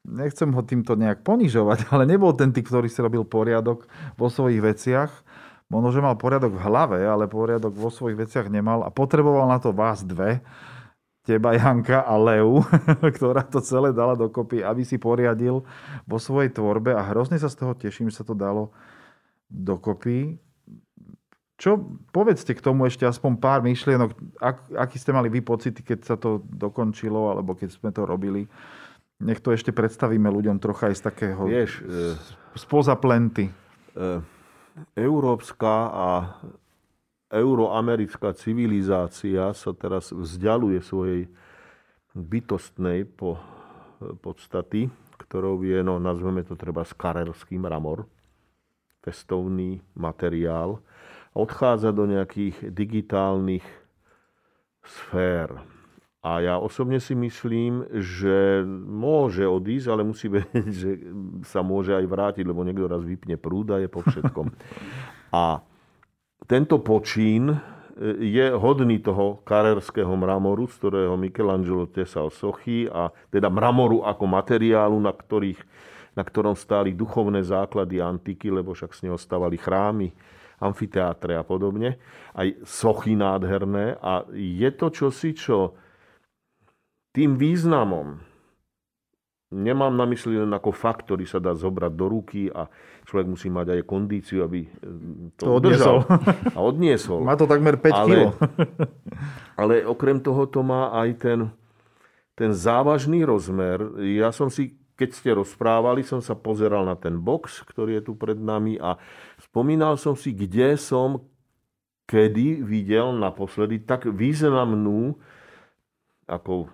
nechcem ho týmto nejak ponižovať, ale nebol ten typ, ktorý si robil poriadok vo svojich veciach. Možno, že mal poriadok v hlave, ale poriadok vo svojich veciach nemal a potreboval na to vás dve, teba Janka a Leu, ktorá to celé dala dokopy, aby si poriadil vo svojej tvorbe a hrozne sa z toho teším, že sa to dalo dokopy. Čo, povedzte k tomu ešte aspoň pár myšlienok, ak, aký ste mali vy pocity, keď sa to dokončilo, alebo keď sme to robili. Nech to ešte predstavíme ľuďom trocha aj z takého, Vieš, e, spoza plenty. e, európska a euroamerická civilizácia sa teraz vzdialuje svojej bytostnej po, podstaty, ktorou je, no nazveme to treba skarelský mramor, festovný materiál, odchádza do nejakých digitálnych sfér. A ja osobne si myslím, že môže odísť, ale musí vedieť, že sa môže aj vrátiť, lebo niekto raz vypne prúd a je po všetkom. A tento počín e, je hodný toho karerského mramoru, z ktorého Michelangelo tesal sochy, a teda mramoru ako materiálu, na, ktorých, na ktorom stáli duchovné základy antiky, lebo však z neho stavali chrámy, amfiteátre a podobne. Aj sochy nádherné. A je to čosi, čo tým významom nemám na mysli len ako fakt, ktorý sa dá zobrať do ruky a človek musí mať aj kondíciu, aby e, to, To odniesol. udržal a odniesol. Má to takmer 5 Ale- kg. Ale okrem toho to má aj ten, ten závažný rozmer. Ja som si, keď ste rozprávali, som sa pozeral na ten box, ktorý je tu pred nami a spomínal som si, kde som kedy videl naposledy tak významnú ako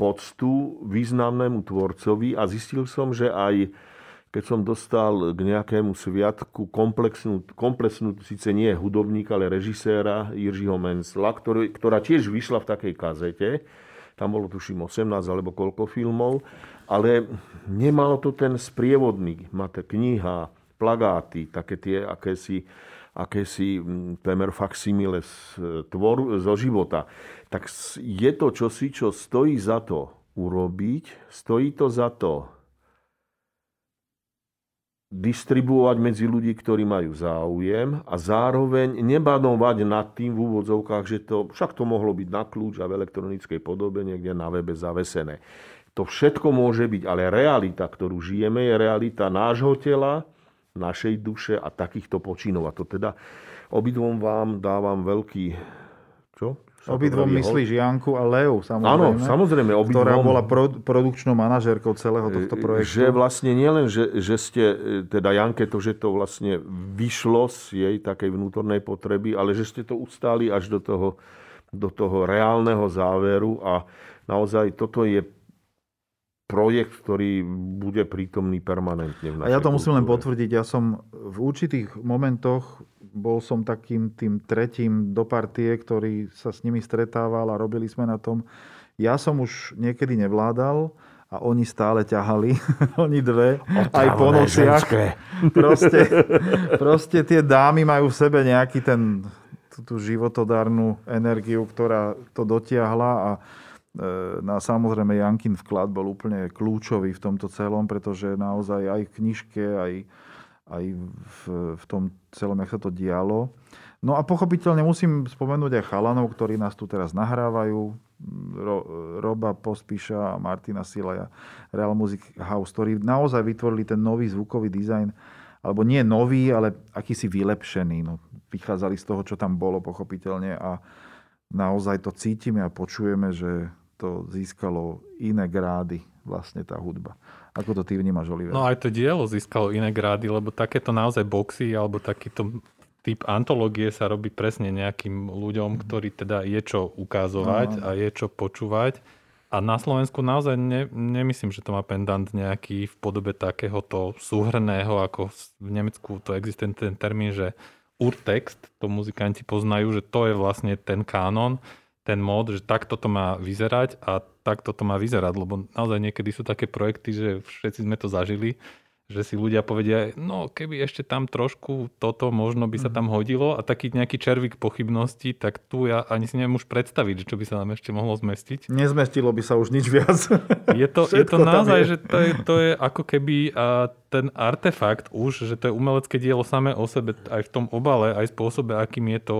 poctu významnému tvorcovi a zistil som, že aj keď som dostal k nejakému sviatku komplexnú, komplexnú síce nie hudobníka, ale režiséra Jiřího Mencla, ktorý, ktorá tiež vyšla v takej kazete, tam bolo tuším 18 alebo koľko filmov, ale nemalo to ten sprievodný, máte kniha, plagáty, také tie akési, akési mm, temer faksimile z, e, tvor, zo života. Tak je to čosi, čo stojí za to urobiť, stojí to za to distribuovať medzi ľudí, ktorí majú záujem a zároveň nebanovať nad tým v úvodzovkách, že to, však to mohlo byť na kľúč a v elektronickej podobe niekde na webe zavesené. To všetko môže byť, ale realita, ktorú žijeme, je realita nášho tela, našej duše a takýchto počinov. A to teda obidvom vám dávam veľký... Čo? Obidvom myslíš Janku a Leu, samozrejme. Áno, samozrejme, obidvom. Ktorá bola pro, produkčnou manažérkou celého tohto projektu. Že vlastne nielen, že, že ste, e, teda Janke, to, že to vlastne vyšlo z jej takej vnútornej potreby, ale že ste to ustáli až do toho, do toho reálneho záveru a naozaj toto je projekt, ktorý bude prítomný permanentne v A ja to musím len kultúre. potvrdiť. Ja som v určitých momentoch bol som takým tým tretím do partie, ktorý sa s nimi stretával a robili sme na tom. Ja som už niekedy nevládal a oni stále ťahali, oni dve, aj po nociach. Proste, proste tie dámy majú v sebe nejaký ten, tú, tú životodárnu energiu, ktorá to dotiahla a na samozrejme Jankin vklad bol úplne kľúčový v tomto celom, pretože naozaj aj v knižke, aj, aj v, v tom celom, jak sa to dialo. No a pochopiteľne musím spomenúť aj chalanov, ktorí nás tu teraz nahrávajú. Ro, Roba Pospíša a Martina Silaja, Real Music House, ktorí naozaj vytvorili ten nový zvukový dizajn, alebo nie nový, ale akýsi vylepšený. No, vychádzali z toho, čo tam bolo, pochopiteľne a naozaj to cítime a počujeme, že to získalo iné grády vlastne tá hudba. Ako to ty vnímaš, Oliver? No aj to dielo získalo iné grády, lebo takéto naozaj boxy alebo takýto typ antológie sa robí presne nejakým ľuďom, mhm. ktorí teda je čo ukazovať a je čo počúvať. A na Slovensku naozaj ne, nemyslím, že to má pendant nejaký v podobe takéhoto súhrného, ako v Nemecku to existuje ten termín, že urtext, to muzikanti poznajú, že to je vlastne ten kánon ten mód, že takto to má vyzerať a takto to má vyzerať, lebo naozaj niekedy sú také projekty, že všetci sme to zažili, že si ľudia povedia, no keby ešte tam trošku toto možno by sa tam mhm. hodilo a taký nejaký červík pochybnosti, tak tu ja ani si neviem už predstaviť, čo by sa nám ešte mohlo zmestiť. Nezmestilo by sa už nič viac. Je to, je to naozaj, je. že to je, to je ako keby a ten artefakt už, že to je umelecké dielo samé o sebe, aj v tom obale, aj spôsobe, akým je to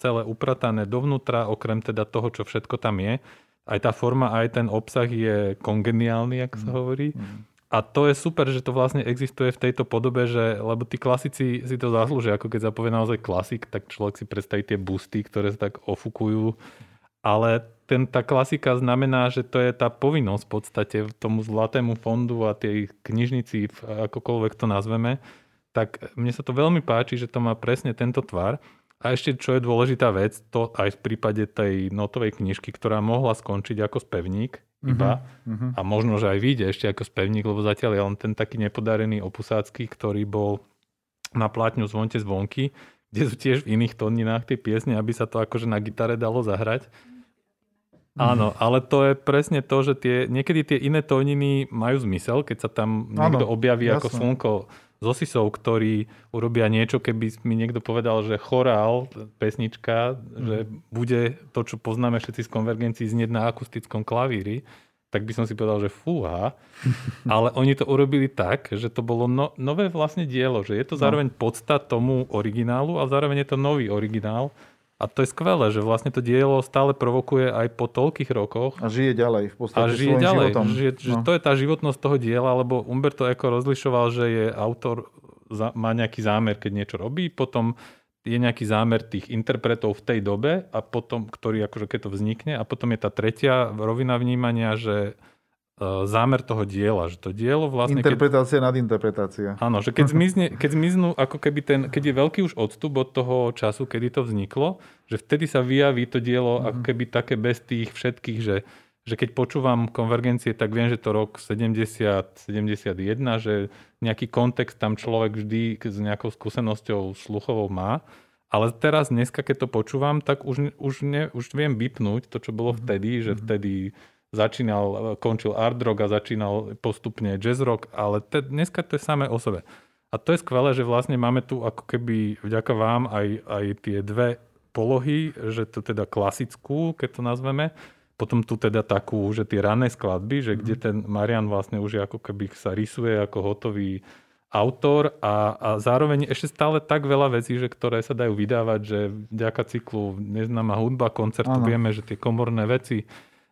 celé upratané dovnútra, okrem teda toho, čo všetko tam je. Aj tá forma, aj ten obsah je kongeniálny, ako sa mhm. hovorí. Mm. A to je super, že to vlastne existuje v tejto podobe, že, lebo tí klasici si to zaslúžia, ako keď zapovie naozaj klasik, tak človek si predstaví tie busty, ktoré sa tak ofukujú. Ale ten, tá klasika znamená, že to je tá povinnosť v podstate tomu zlatému fondu a tej knižnici, akokoľvek to nazveme, tak mne sa to veľmi páči, že to má presne tento tvar. A ešte, čo je dôležitá vec, to aj v prípade tej notovej knižky, ktorá mohla skončiť ako spevník, iba. Uh-huh. A možno, že aj vyjde ešte ako spevník, lebo zatiaľ je len ten taký nepodarený opusácky, ktorý bol na plátňu Zvonte zvonky, kde sú tiež v iných tóninách tie piesne, aby sa to akože na gitare dalo zahrať. Áno, ale to je presne to, že tie, niekedy tie iné tóniny majú zmysel, keď sa tam niekto objaví ako slnko z Osisov, ktorí urobia niečo, keby mi niekto povedal, že chorál, pesnička, mm. že bude to, čo poznáme všetci z konvergencií, znieť na akustickom klavíri, tak by som si povedal, že fúha. Ale oni to urobili tak, že to bolo no, nové vlastne dielo, že je to no. zároveň podsta tomu originálu a zároveň je to nový originál a to je skvelé, že vlastne to dielo stále provokuje aj po toľkých rokoch. A žije ďalej v podstate A žije ďalej. Žije, no. že to je tá životnosť toho diela, lebo Umberto Eco rozlišoval, že je autor, má nejaký zámer, keď niečo robí, potom je nejaký zámer tých interpretov v tej dobe a potom, ktorý akože keď to vznikne a potom je tá tretia rovina vnímania, že zámer toho diela, že to dielo vlastne... Interpretácia keď, nad interpretácia. Áno, že keď, zmizne, keď zmiznú, ako keby ten, keď je veľký už odstup od toho času, kedy to vzniklo, že vtedy sa vyjaví to dielo mm-hmm. ako keby také bez tých všetkých, že, že keď počúvam konvergencie, tak viem, že to rok 70, 71, že nejaký kontext tam človek vždy s nejakou skúsenosťou sluchovou má. Ale teraz, dneska, keď to počúvam, tak už, už, ne, už viem vypnúť to, čo bolo mhm. vtedy, že mhm. vtedy začínal, končil art rock a začínal postupne jazz rock, ale te, dneska to je samé o sebe. A to je skvelé, že vlastne máme tu ako keby vďaka vám aj, aj tie dve polohy, že to teda klasickú, keď to nazveme, potom tu teda takú, že tie rané skladby, že kde mhm. ten Marian vlastne už je ako keby sa rysuje ako hotový autor a, a zároveň ešte stále tak veľa vecí, že ktoré sa dajú vydávať, že vďaka cyklu Neznáma hudba koncertu ano. vieme, že tie komorné veci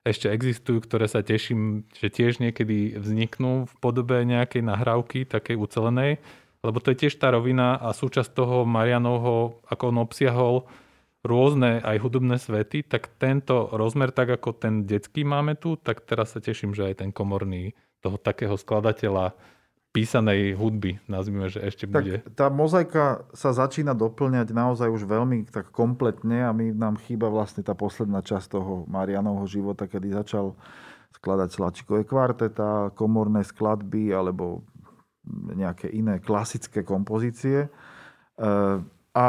ešte existujú, ktoré sa teším, že tiež niekedy vzniknú v podobe nejakej nahrávky, takej ucelenej, lebo to je tiež tá rovina a súčasť toho Marianovho, ako on obsiahol rôzne aj hudobné svety, tak tento rozmer, tak ako ten detský máme tu, tak teraz sa teším, že aj ten komorný toho takého skladateľa písanej hudby, nazvime, že ešte tak bude. Tá mozaika sa začína doplňať naozaj už veľmi tak kompletne a my nám chýba vlastne tá posledná časť toho Marianovho života, kedy začal skladať slačikové kvarteta, komorné skladby alebo nejaké iné klasické kompozície. E, a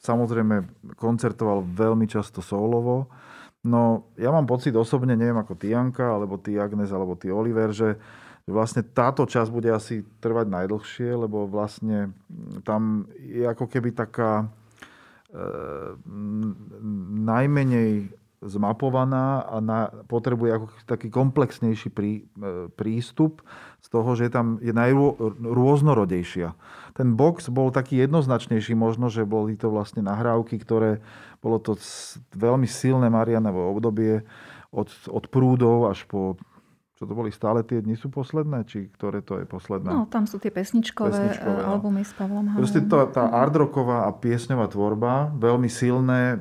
samozrejme koncertoval veľmi často solovo. No ja mám pocit osobne, neviem ako ty Janka, alebo ty Agnes, alebo ty Oliver, že vlastne táto časť bude asi trvať najdlhšie, lebo vlastne tam je ako keby taká e, najmenej zmapovaná a na, potrebuje ako taký komplexnejší prí, e, prístup z toho, že tam je najrôznorodejšia. Ten box bol taký jednoznačnejší možno, že boli to vlastne nahrávky, ktoré bolo to veľmi silné Marianovo obdobie od, od prúdov až po čo to boli stále tie dni sú posledné, či ktoré to je posledné? No, tam sú tie pesničkové, pesničkové no. albumy s Pavlom Halom. Proste to, tá ardroková a piesňová tvorba, veľmi silné,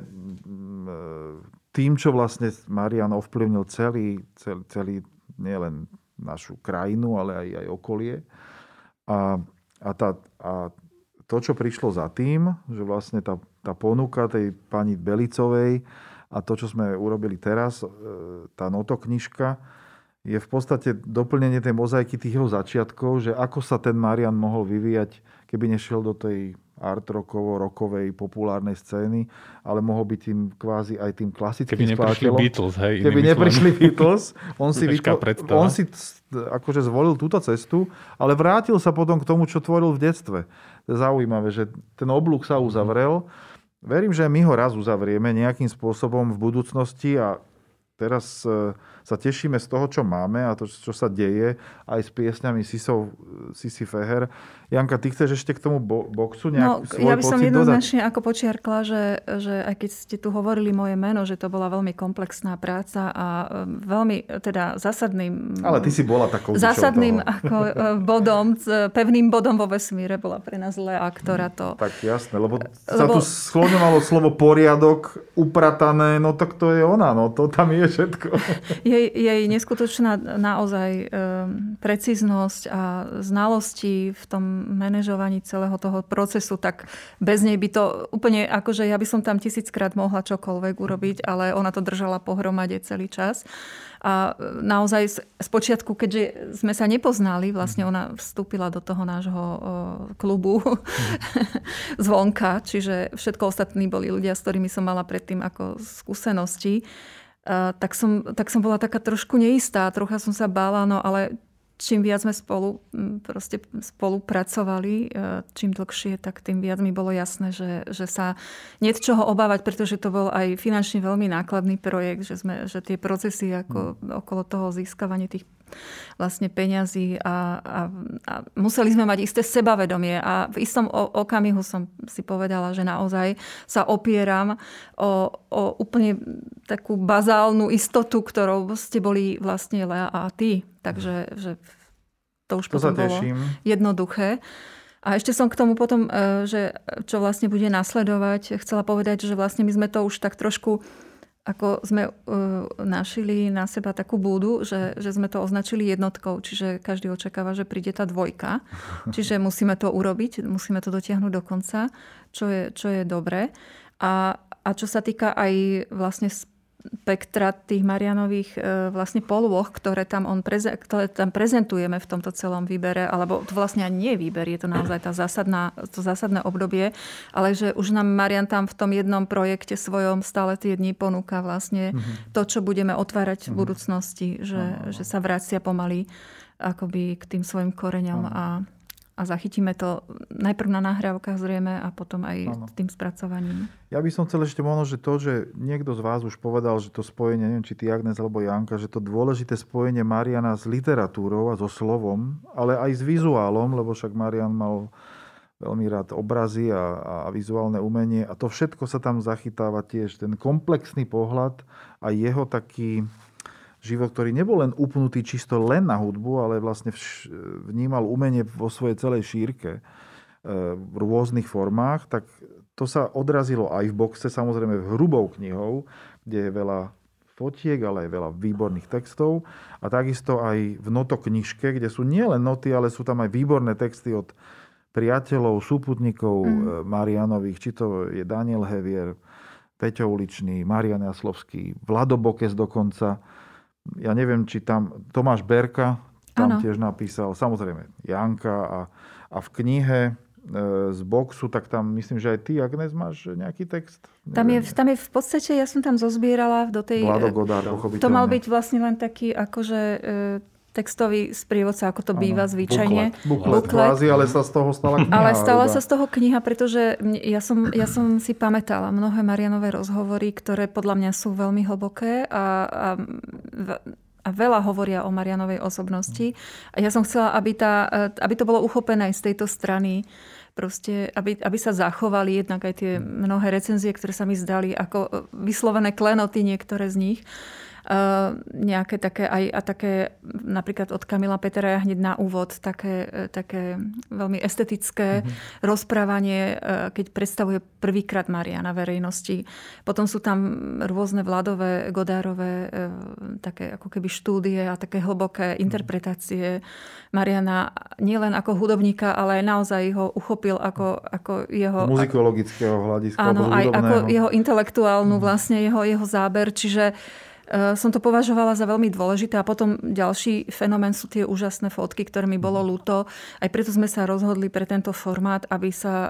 tým, čo vlastne Marian ovplyvnil celý, celý, celý nielen našu krajinu, ale aj, aj okolie. A, a, tá, a to, čo prišlo za tým, že vlastne tá, tá ponuka tej pani Belicovej a to, čo sme urobili teraz, e, tá notoknižka, je v podstate doplnenie tej mozaiky tých jeho začiatkov, že ako sa ten Marian mohol vyvíjať, keby nešiel do tej art rockovo, rockovej, populárnej scény, ale mohol byť tým kvázi aj tým klasickým Keby neprišli Beatles, hej. Keby neprišli Beatles, on si, vytvo- on si akože zvolil túto cestu, ale vrátil sa potom k tomu, čo tvoril v detstve. To je zaujímavé, že ten oblúk sa uzavrel. Verím, že my ho raz uzavrieme nejakým spôsobom v budúcnosti a teraz e, sa tešíme z toho, čo máme a to, čo sa deje aj s piesňami Sisov, Sisi Feher. Janka, ty chceš ešte k tomu bo- boxu nejaký no, svoj Ja by som jednoznačne ako počiarkla, že, že aj keď ste tu hovorili moje meno, že to bola veľmi komplexná práca a e, veľmi teda zásadným... Ale ty si bola takou Zásadným ako e, bodom, pevným bodom vo vesmíre. Bola pre nás Lea, ktorá to... Tak jasné, lebo sa lebo... tu skloňovalo slovo poriadok, upratané, no tak to je ona, no to tam je všetko. Je jej, jej neskutočná naozaj um, precíznosť a znalosti v tom manažovaní celého toho procesu, tak bez nej by to úplne, akože ja by som tam tisíckrát mohla čokoľvek urobiť, ale ona to držala pohromade celý čas. A naozaj z počiatku, keďže sme sa nepoznali, vlastne ona vstúpila do toho nášho klubu zvonka, čiže všetko ostatní boli ľudia, s ktorými som mala predtým ako skúsenosti. Tak som, tak som bola taká trošku neistá, trocha som sa bála, no ale čím viac sme spolu, proste spolupracovali, e, čím dlhšie, tak tým viac mi bolo jasné, že, že sa nie čoho obávať, pretože to bol aj finančne veľmi nákladný projekt, že, sme, že tie procesy ako, mm. okolo toho získavania tých vlastne peňazí a, a, a museli sme mať isté sebavedomie a v istom okamihu som si povedala, že naozaj sa opieram o, o úplne takú bazálnu istotu, ktorou ste boli vlastne Lea a ty. Takže že to už to potom bolo jednoduché. A ešte som k tomu potom, e, že čo vlastne bude nasledovať, chcela povedať, že vlastne my sme to už tak trošku ako sme uh, našili na seba takú búdu, že, že sme to označili jednotkou, čiže každý očakáva, že príde tá dvojka. Čiže musíme to urobiť, musíme to dotiahnuť do konca, čo je, čo je dobré. A, a čo sa týka aj vlastne spektra tých Marianových e, vlastne polôch, ktoré tam, on preze, ktoré tam prezentujeme v tomto celom výbere, alebo to vlastne ani nie je výber, je to naozaj tá zásadná, to zásadné obdobie, ale že už nám Marian tam v tom jednom projekte svojom stále tie dni ponúka vlastne mm-hmm. to, čo budeme otvárať v mhm. budúcnosti, že, mm-hmm. že sa vracia pomaly akoby k tým svojim koreňom mm-hmm. a a zachytíme to najprv na nahrávkach zrejme a potom aj ano. tým spracovaním. Ja by som chcel ešte možno, že to, že niekto z vás už povedal, že to spojenie, neviem, či ty Agnes alebo Janka, že to dôležité spojenie Mariana s literatúrou a so slovom, ale aj s vizuálom, lebo však Marian mal veľmi rád obrazy a, a vizuálne umenie a to všetko sa tam zachytáva tiež. Ten komplexný pohľad a jeho taký život, ktorý nebol len upnutý čisto len na hudbu, ale vlastne vnímal umenie vo svojej celej šírke e, v rôznych formách, tak to sa odrazilo aj v boxe, samozrejme v hrubou knihou, kde je veľa fotiek, ale aj veľa výborných textov. A takisto aj v notoknižke, kde sú nielen noty, ale sú tam aj výborné texty od priateľov, súputníkov mm. Marianových, či to je Daniel Hevier, Peťo Uličný, Marian Jaslovský, Vlado Bokes dokonca ja neviem, či tam Tomáš Berka tam ano. tiež napísal, samozrejme Janka a, a v knihe e, z boxu, tak tam myslím, že aj ty, Agnes, máš nejaký text? Tam je, tam je v podstate, ja som tam zozbierala do tej... Vlado Godard, To mal byť vlastne len taký akože e, textový sprievodca, ako to býva zvyčajne. Buklet, kvázi, ale sa z toho stala kniha. Ale stala iba. sa z toho kniha, pretože ja som, ja som si pamätala mnohé Marianové rozhovory, ktoré podľa mňa sú veľmi hlboké a, a, a veľa hovoria o Marianovej osobnosti. A ja som chcela, aby, tá, aby to bolo uchopené aj z tejto strany, proste, aby, aby sa zachovali jednak aj tie mnohé recenzie, ktoré sa mi zdali ako vyslovené klenoty niektoré z nich. Uh, nejaké také aj a také napríklad od Kamila Petera hneď na úvod také, e, také veľmi estetické mm-hmm. rozprávanie, uh, keď predstavuje prvýkrát Maria na verejnosti. Potom sú tam rôzne vládové, godárové uh, také ako keby štúdie a také hlboké interpretácie Mariana nielen ako hudobníka, ale aj naozaj ho uchopil ako, ako jeho... Muzikologického hľadiska. Áno, aj ako jeho intelektuálnu vlastne, jeho, jeho záber. Čiže e, som to považovala za veľmi dôležité. A potom ďalší fenomén sú tie úžasné fotky, ktoré mi bolo ľúto. Aj preto sme sa rozhodli pre tento formát, aby sa e,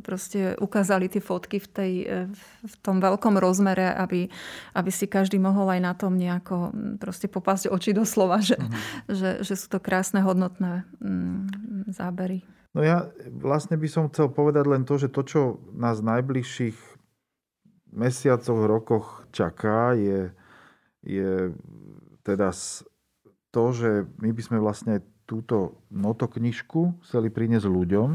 proste ukázali tie fotky v, tej, e, v tom veľkom rozmere, aby, aby si každý mohol aj na tom nejako proste popásť oči do slova, že, že, že sú to krásne, hodnotné zábery. No ja vlastne by som chcel povedať len to, že to, čo nás v najbližších mesiacoch, rokoch čaká, je, je teda to, že my by sme vlastne túto notoknižku chceli priniesť ľuďom,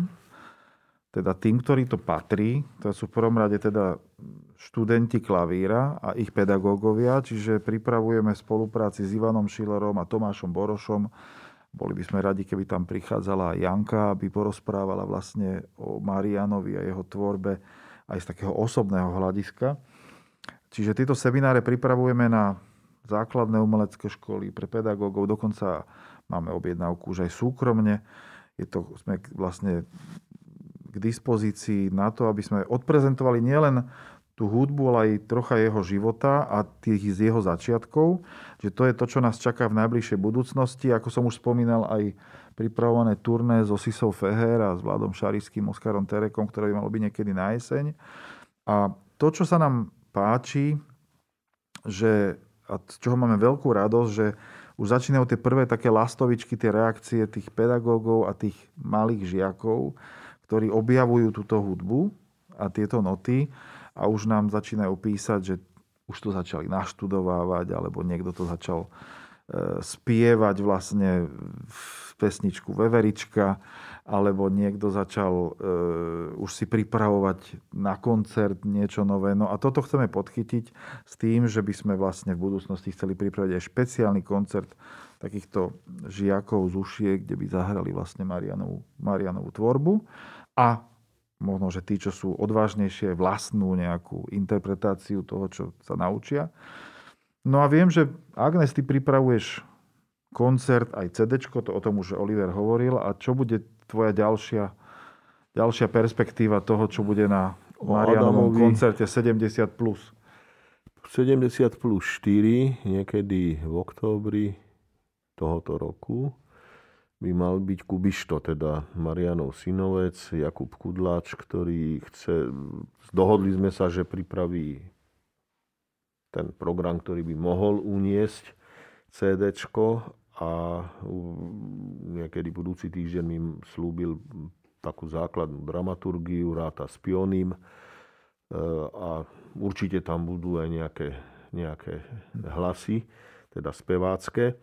teda tým, ktorí to patrí, to sú v prvom rade teda študenti klavíra a ich pedagógovia, čiže pripravujeme spolupráci s Ivanom Šilerom a Tomášom Borošom boli by sme radi, keby tam prichádzala Janka, aby porozprávala vlastne o Marianovi a jeho tvorbe aj z takého osobného hľadiska. Čiže tieto semináre pripravujeme na základné umelecké školy pre pedagógov, dokonca máme objednávku už aj súkromne. Je to, sme vlastne k dispozícii na to, aby sme odprezentovali nielen tú hudbu, ale aj trocha jeho života a tých z jeho začiatkov. Že to je to, čo nás čaká v najbližšej budúcnosti. Ako som už spomínal, aj pripravované turné so Sisou Feher a s Vladom Šariským, Oskarom Terekom, ktoré by malo byť niekedy na jeseň. A to, čo sa nám páči, že, a z čoho máme veľkú radosť, že už začínajú tie prvé také lastovičky, tie reakcie tých pedagógov a tých malých žiakov, ktorí objavujú túto hudbu a tieto noty a už nám začínajú písať, že už to začali naštudovávať, alebo niekto to začal e, spievať vlastne v pesničku Veverička, alebo niekto začal e, už si pripravovať na koncert niečo nové. No a toto chceme podchytiť s tým, že by sme vlastne v budúcnosti chceli pripraviť aj špeciálny koncert takýchto žiakov z Ušie, kde by zahrali vlastne Marianovú, Marianovú tvorbu. A možno, že tí, čo sú odvážnejšie, vlastnú nejakú interpretáciu toho, čo sa naučia. No a viem, že Agnes, ty pripravuješ koncert, aj CD, to o tom už Oliver hovoril. A čo bude tvoja ďalšia, ďalšia perspektíva toho, čo bude na Marianovom koncerte 70+. Plus? 70 plus 4, niekedy v októbri tohoto roku, by mal byť Kubišto, teda Marianov synovec, Jakub Kudláč, ktorý chce... Dohodli sme sa, že pripraví ten program, ktorý by mohol uniesť CD a niekedy budúci týždeň mi slúbil takú základnú dramaturgiu, ráta s pioným e, a určite tam budú aj nejaké, nejaké hlasy, teda spevácké.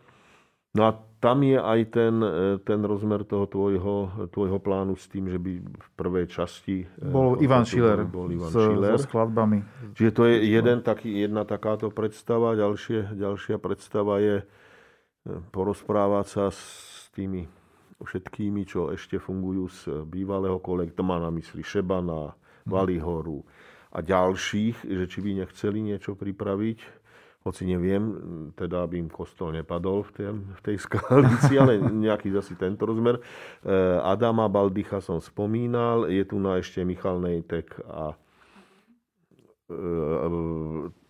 No a tam je aj ten, e, ten rozmer toho tvojho, tvojho plánu s tým, že by v prvej časti... e, Bol Ivan koncertu Schiller, Bol Ivan s, Schiller. so skladbami. Čiže to je jeden taký, jedna takáto predstava. Ďalšie, ďalšia predstava je e, porozprávať sa s tými všetkými, čo ešte fungujú z bývalého kolekta. Má na mysli Šebana, Valihoru a ďalších, že či by nechceli niečo pripraviť. Hoci neviem, teda aby im kostol nepadol v tej, v tej skálici, ale nejaký zasi tento rozmer. E, Adama Baldycha som spomínal, je tu na ešte Michal Nejtek a e,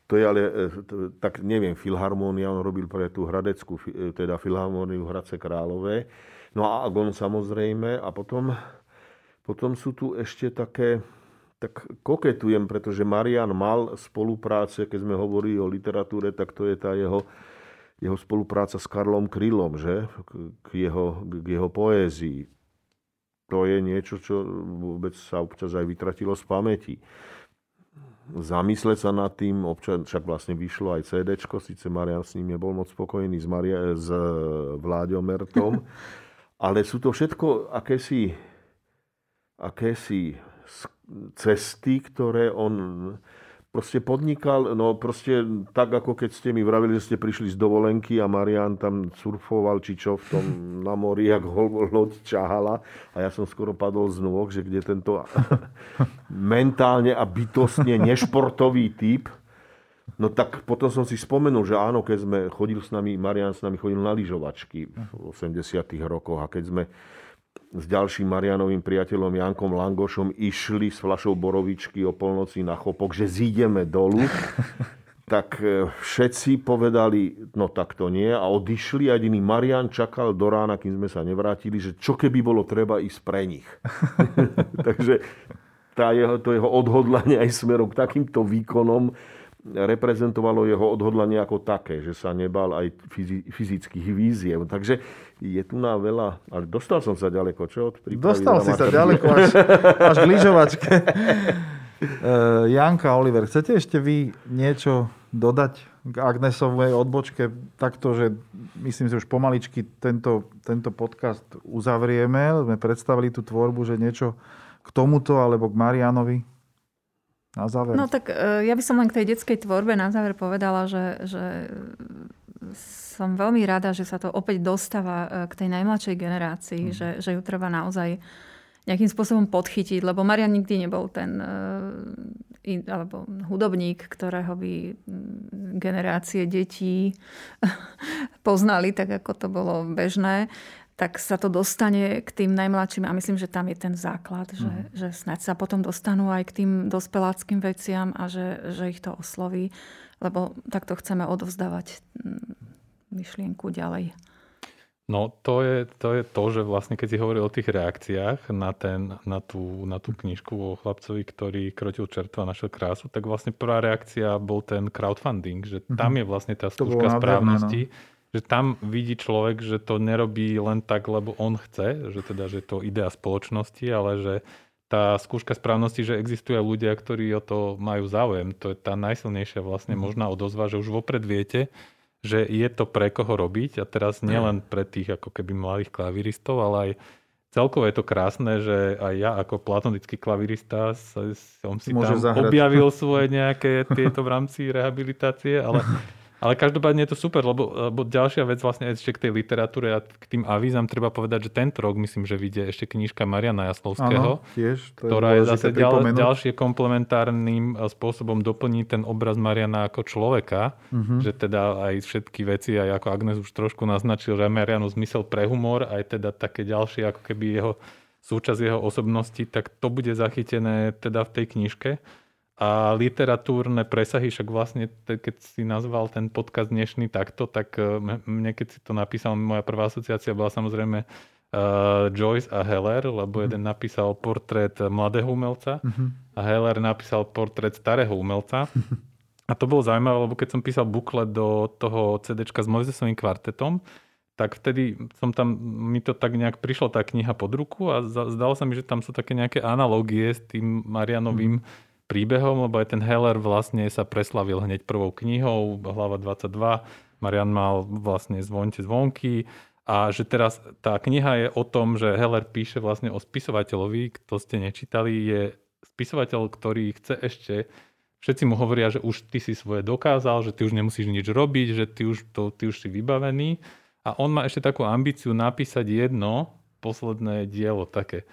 to je ale, e, tak neviem, Filharmónia, on robil pre tú hradeckú, teda Filharmóniu Hradce Králové. No a Agon samozrejme. A potom, potom sú tu ešte také, tak koketujem, pretože Marian mal spolupráce, keď sme hovorili o literatúre, tak to je tá jeho, jeho spolupráca s Karlom Krylom, že? K jeho, k jeho poézii. To je niečo, čo vôbec sa občas aj vytratilo z pamäti. Zamysleť sa nad tým, občas, však vlastne vyšlo aj CD, síce Marian s ním nebol moc spokojný s, Maria, s Vláďom Mertom, ale sú to všetko akési, akési cesty, ktoré on proste podnikal, no proste tak, ako keď ste mi vravili, že ste prišli z dovolenky a Marian tam surfoval, či čo v tom na mori, jak ho loď čahala. A ja som skoro padol z nôh, že kde tento mentálne a bytostne nešportový typ, no tak potom som si spomenul, že áno, keď sme chodili s nami, Marian s nami chodil na lyžovačky v 80 rokoch a keď sme s ďalším Marianovým priateľom Jankom Langošom išli s flašou borovičky o polnoci na chopok, že zídeme dolu, tak e, všetci povedali, no tak to nie a odišli a jediný Marian čakal do rána, kým sme sa nevrátili, že čo keby bolo treba ísť pre nich. Takže tá jeho, to jeho odhodlanie aj smerom k takýmto výkonom reprezentovalo jeho odhodlanie ako také, že sa nebal aj fyzických víziev. Takže je tu na veľa, ale dostal som sa ďaleko, čo? Od dostal si sa ďaleko až, až k lyžovačke. Uh, Janka, Oliver, chcete ešte vy niečo dodať k Agnesovej odbočke takto, že myslím si už pomaličky tento, tento podcast uzavrieme. Sme predstavili tú tvorbu, že niečo k tomuto alebo k Marianovi na záver? No tak e, ja by som len k tej detskej tvorbe na záver povedala, že, že som veľmi rada, že sa to opäť dostáva e, k tej najmladšej generácii, mm. že, že ju treba naozaj nejakým spôsobom podchytiť, lebo Marian nikdy nebol ten e, alebo hudobník, ktorého by generácie detí poznali, tak ako to bolo bežné tak sa to dostane k tým najmladším a myslím, že tam je ten základ, že, mm. že snáď sa potom dostanú aj k tým dospeláckým veciam a že, že ich to osloví, lebo takto chceme odovzdávať mm, myšlienku ďalej. No to je, to je to, že vlastne keď si hovoril o tých reakciách na, ten, na, tú, na tú knižku o chlapcovi, ktorý krotil čertva a našiel krásu, tak vlastne prvá reakcia bol ten crowdfunding, že tam mm-hmm. je vlastne tá skúška správnosti. No že tam vidí človek, že to nerobí len tak, lebo on chce, že teda, že to idea spoločnosti, ale že tá skúška správnosti, že existujú ľudia, ktorí o to majú záujem. To je tá najsilnejšia vlastne mhm. možná odozva, že už vopred viete, že je to pre koho robiť a teraz nielen pre tých ako keby mladých klaviristov, ale aj celkovo je to krásne, že aj ja ako platonický klavirista som si Môže tam zahrať. objavil svoje nejaké tieto v rámci rehabilitácie, ale Ale každopádne je to super, lebo, lebo ďalšia vec vlastne ešte k tej literatúre a k tým avízam treba povedať, že tento rok myslím, že vyjde ešte knižka Mariana Jaslovského, Áno, tiež, to ktorá je, je zase ďal, ďalšie komplementárnym e, spôsobom doplní ten obraz Mariana ako človeka, uh-huh. že teda aj všetky veci, aj ako Agnes už trošku naznačil, že Marianu zmysel pre humor, aj teda také ďalšie ako keby jeho súčasť jeho osobnosti, tak to bude zachytené teda v tej knižke a literatúrne presahy, však vlastne keď si nazval ten podcast dnešný takto, tak e, mne keď si to napísal, moja prvá asociácia bola samozrejme uh, Joyce a Heller, lebo mm. jeden napísal portrét mladého umelca mm-hmm. a Heller napísal portrét starého umelca. Mm-hmm. A to bolo zaujímavé, lebo keď som písal buklet do toho CDčka s Mojzesovým kvartetom, tak vtedy som tam, mi to tak nejak prišla tá kniha pod ruku a zdalo sa mi, že tam sú také nejaké analogie s tým Marianovým mm príbehom, lebo aj ten Heller vlastne sa preslavil hneď prvou knihou, hlava 22, Marian mal vlastne zvonte zvonky a že teraz tá kniha je o tom, že Heller píše vlastne o spisovateľovi, kto ste nečítali, je spisovateľ, ktorý chce ešte Všetci mu hovoria, že už ty si svoje dokázal, že ty už nemusíš nič robiť, že ty už, to, ty už si vybavený. A on má ešte takú ambíciu napísať jedno posledné dielo také.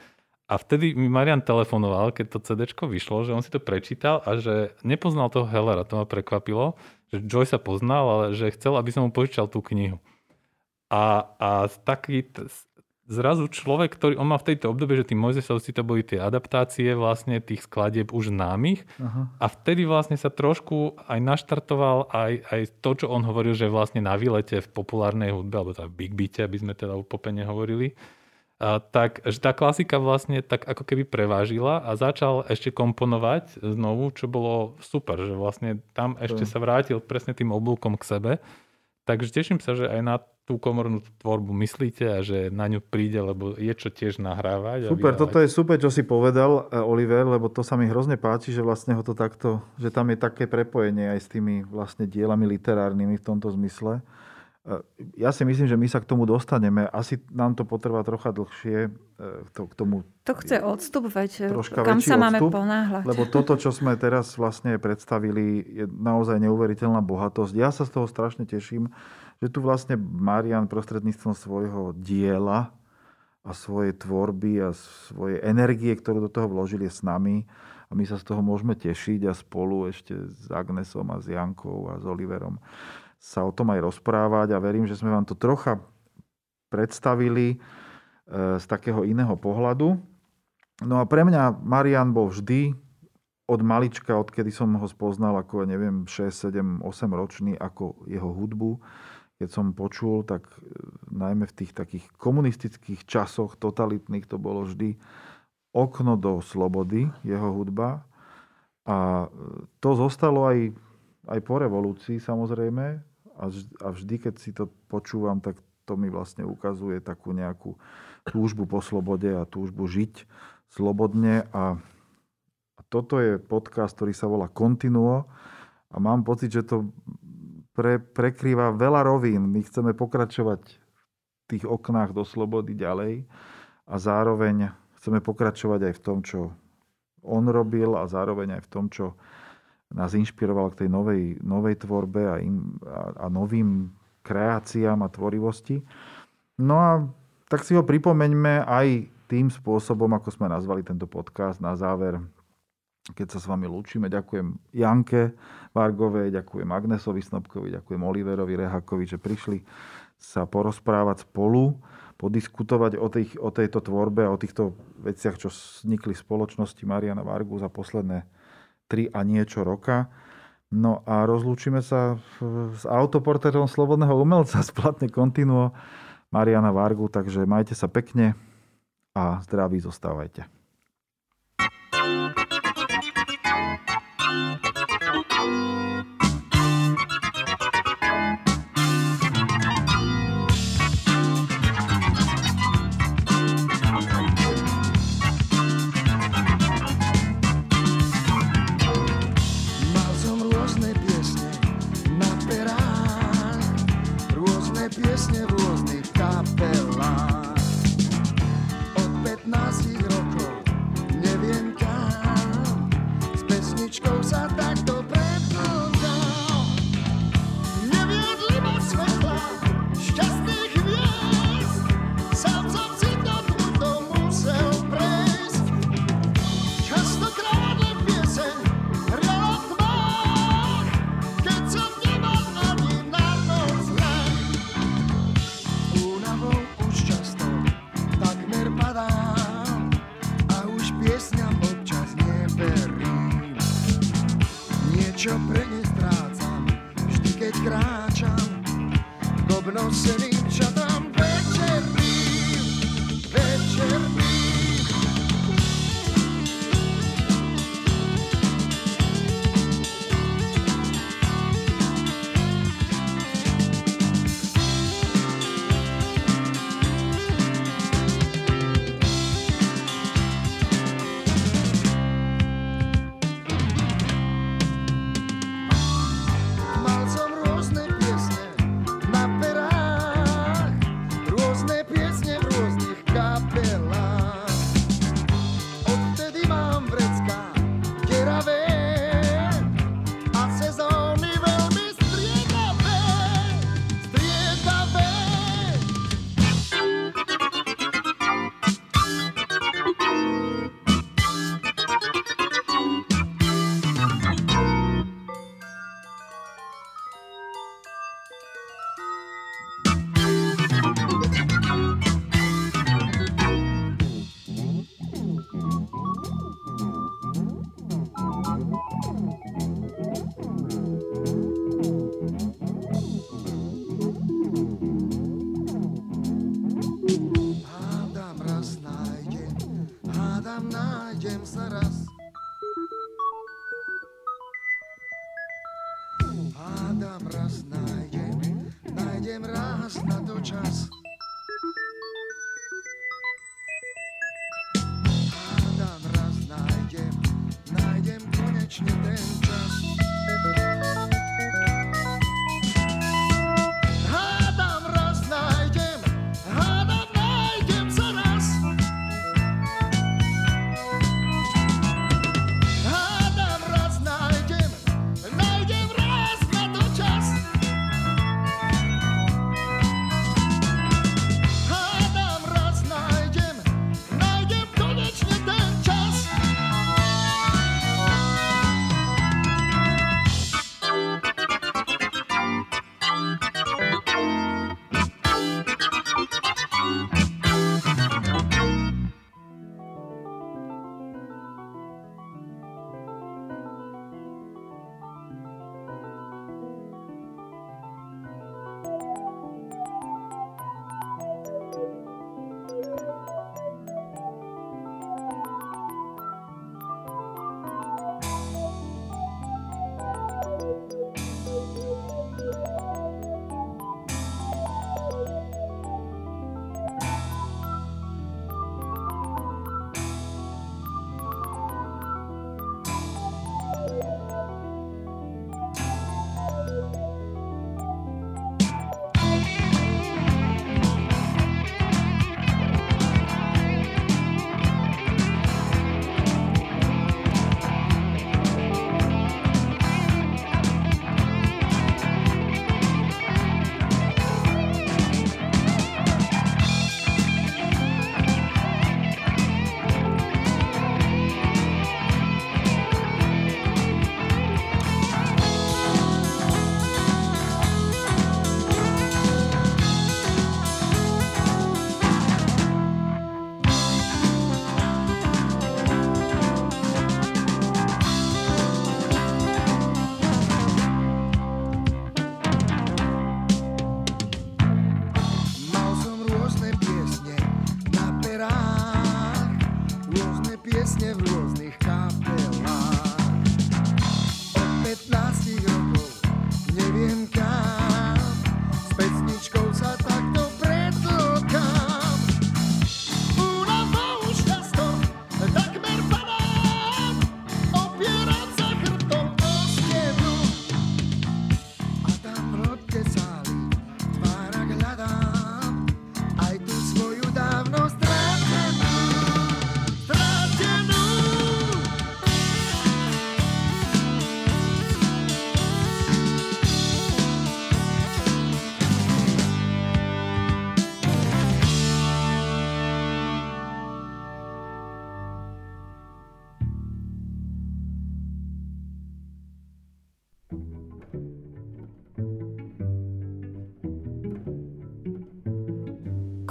A vtedy mi Marian telefonoval, keď to CD vyšlo, že on si to prečítal a že nepoznal toho Hellera. To ma prekvapilo, že Joy sa poznal, ale že chcel, aby som mu požičal tú knihu. A, a taký zrazu človek, ktorý, on má v tejto obdobie, že tí Mojzesovci to boli tie adaptácie vlastne tých skladieb už známych uh-huh. a vtedy vlastne sa trošku aj naštartoval aj, aj to, čo on hovoril, že vlastne na výlete v populárnej hudbe, alebo v Big Beate, aby sme teda popene hovorili, a tak, tá klasika vlastne tak ako keby prevážila a začal ešte komponovať znovu, čo bolo super, že vlastne tam ešte sa vrátil presne tým oblúkom k sebe. Takže teším sa, že aj na tú komornú tvorbu myslíte a že na ňu príde, lebo je čo tiež nahrávať. Super, toto je super, čo si povedal, e, Oliver, lebo to sa mi hrozne páči, že vlastne ho to takto, že tam je také prepojenie aj s tými vlastne dielami literárnymi v tomto zmysle. E, ja si myslím, že my sa k tomu dostaneme. Asi nám to potrvá trocha dlhšie e, to, k tomu. To chce odstup, veď troška kam sa odstup, máme ponáhľať. Lebo toto, čo sme teraz vlastne predstavili, je naozaj neuveriteľná bohatosť. Ja sa z toho strašne teším, že tu vlastne Marian prostredníctvom svojho diela a svojej tvorby a svojej energie, ktorú do toho vložili, je s nami a my sa z toho môžeme tešiť a spolu ešte s Agnesom a s Jankou a s Oliverom sa o tom aj rozprávať a verím, že sme vám to trocha predstavili e, z takého iného pohľadu. No a pre mňa Marian bol vždy od malička, odkedy som ho spoznal ako, neviem, 6, 7, 8 ročný, ako jeho hudbu, keď som počul, tak e, najmä v tých takých komunistických časoch totalitných to bolo vždy okno do slobody, jeho hudba. A e, to zostalo aj, aj po revolúcii samozrejme, a vždy, keď si to počúvam, tak to mi vlastne ukazuje takú nejakú túžbu po slobode a túžbu žiť slobodne. A, a toto je podcast, ktorý sa volá Continuo a mám pocit, že to pre, prekrýva veľa rovín. My chceme pokračovať v tých oknách do slobody ďalej a zároveň chceme pokračovať aj v tom, čo on robil a zároveň aj v tom, čo nás inšpiroval k tej novej, novej tvorbe a, in, a, a novým kreáciám a tvorivosti. No a tak si ho pripomeňme aj tým spôsobom, ako sme nazvali tento podcast na záver, keď sa s vami lúčime. Ďakujem Janke Vargovej, ďakujem Agnesovi Snobkovi, ďakujem Oliverovi Rehakovi, že prišli sa porozprávať spolu, podiskutovať o, tých, o tejto tvorbe a o týchto veciach, čo vznikli v spoločnosti Mariana Vargu za posledné 3 a niečo roka. No a rozlúčime sa s autoportérom Slobodného umelca z platne Continuo Mariana Vargu, takže majte sa pekne a zdraví zostávajte.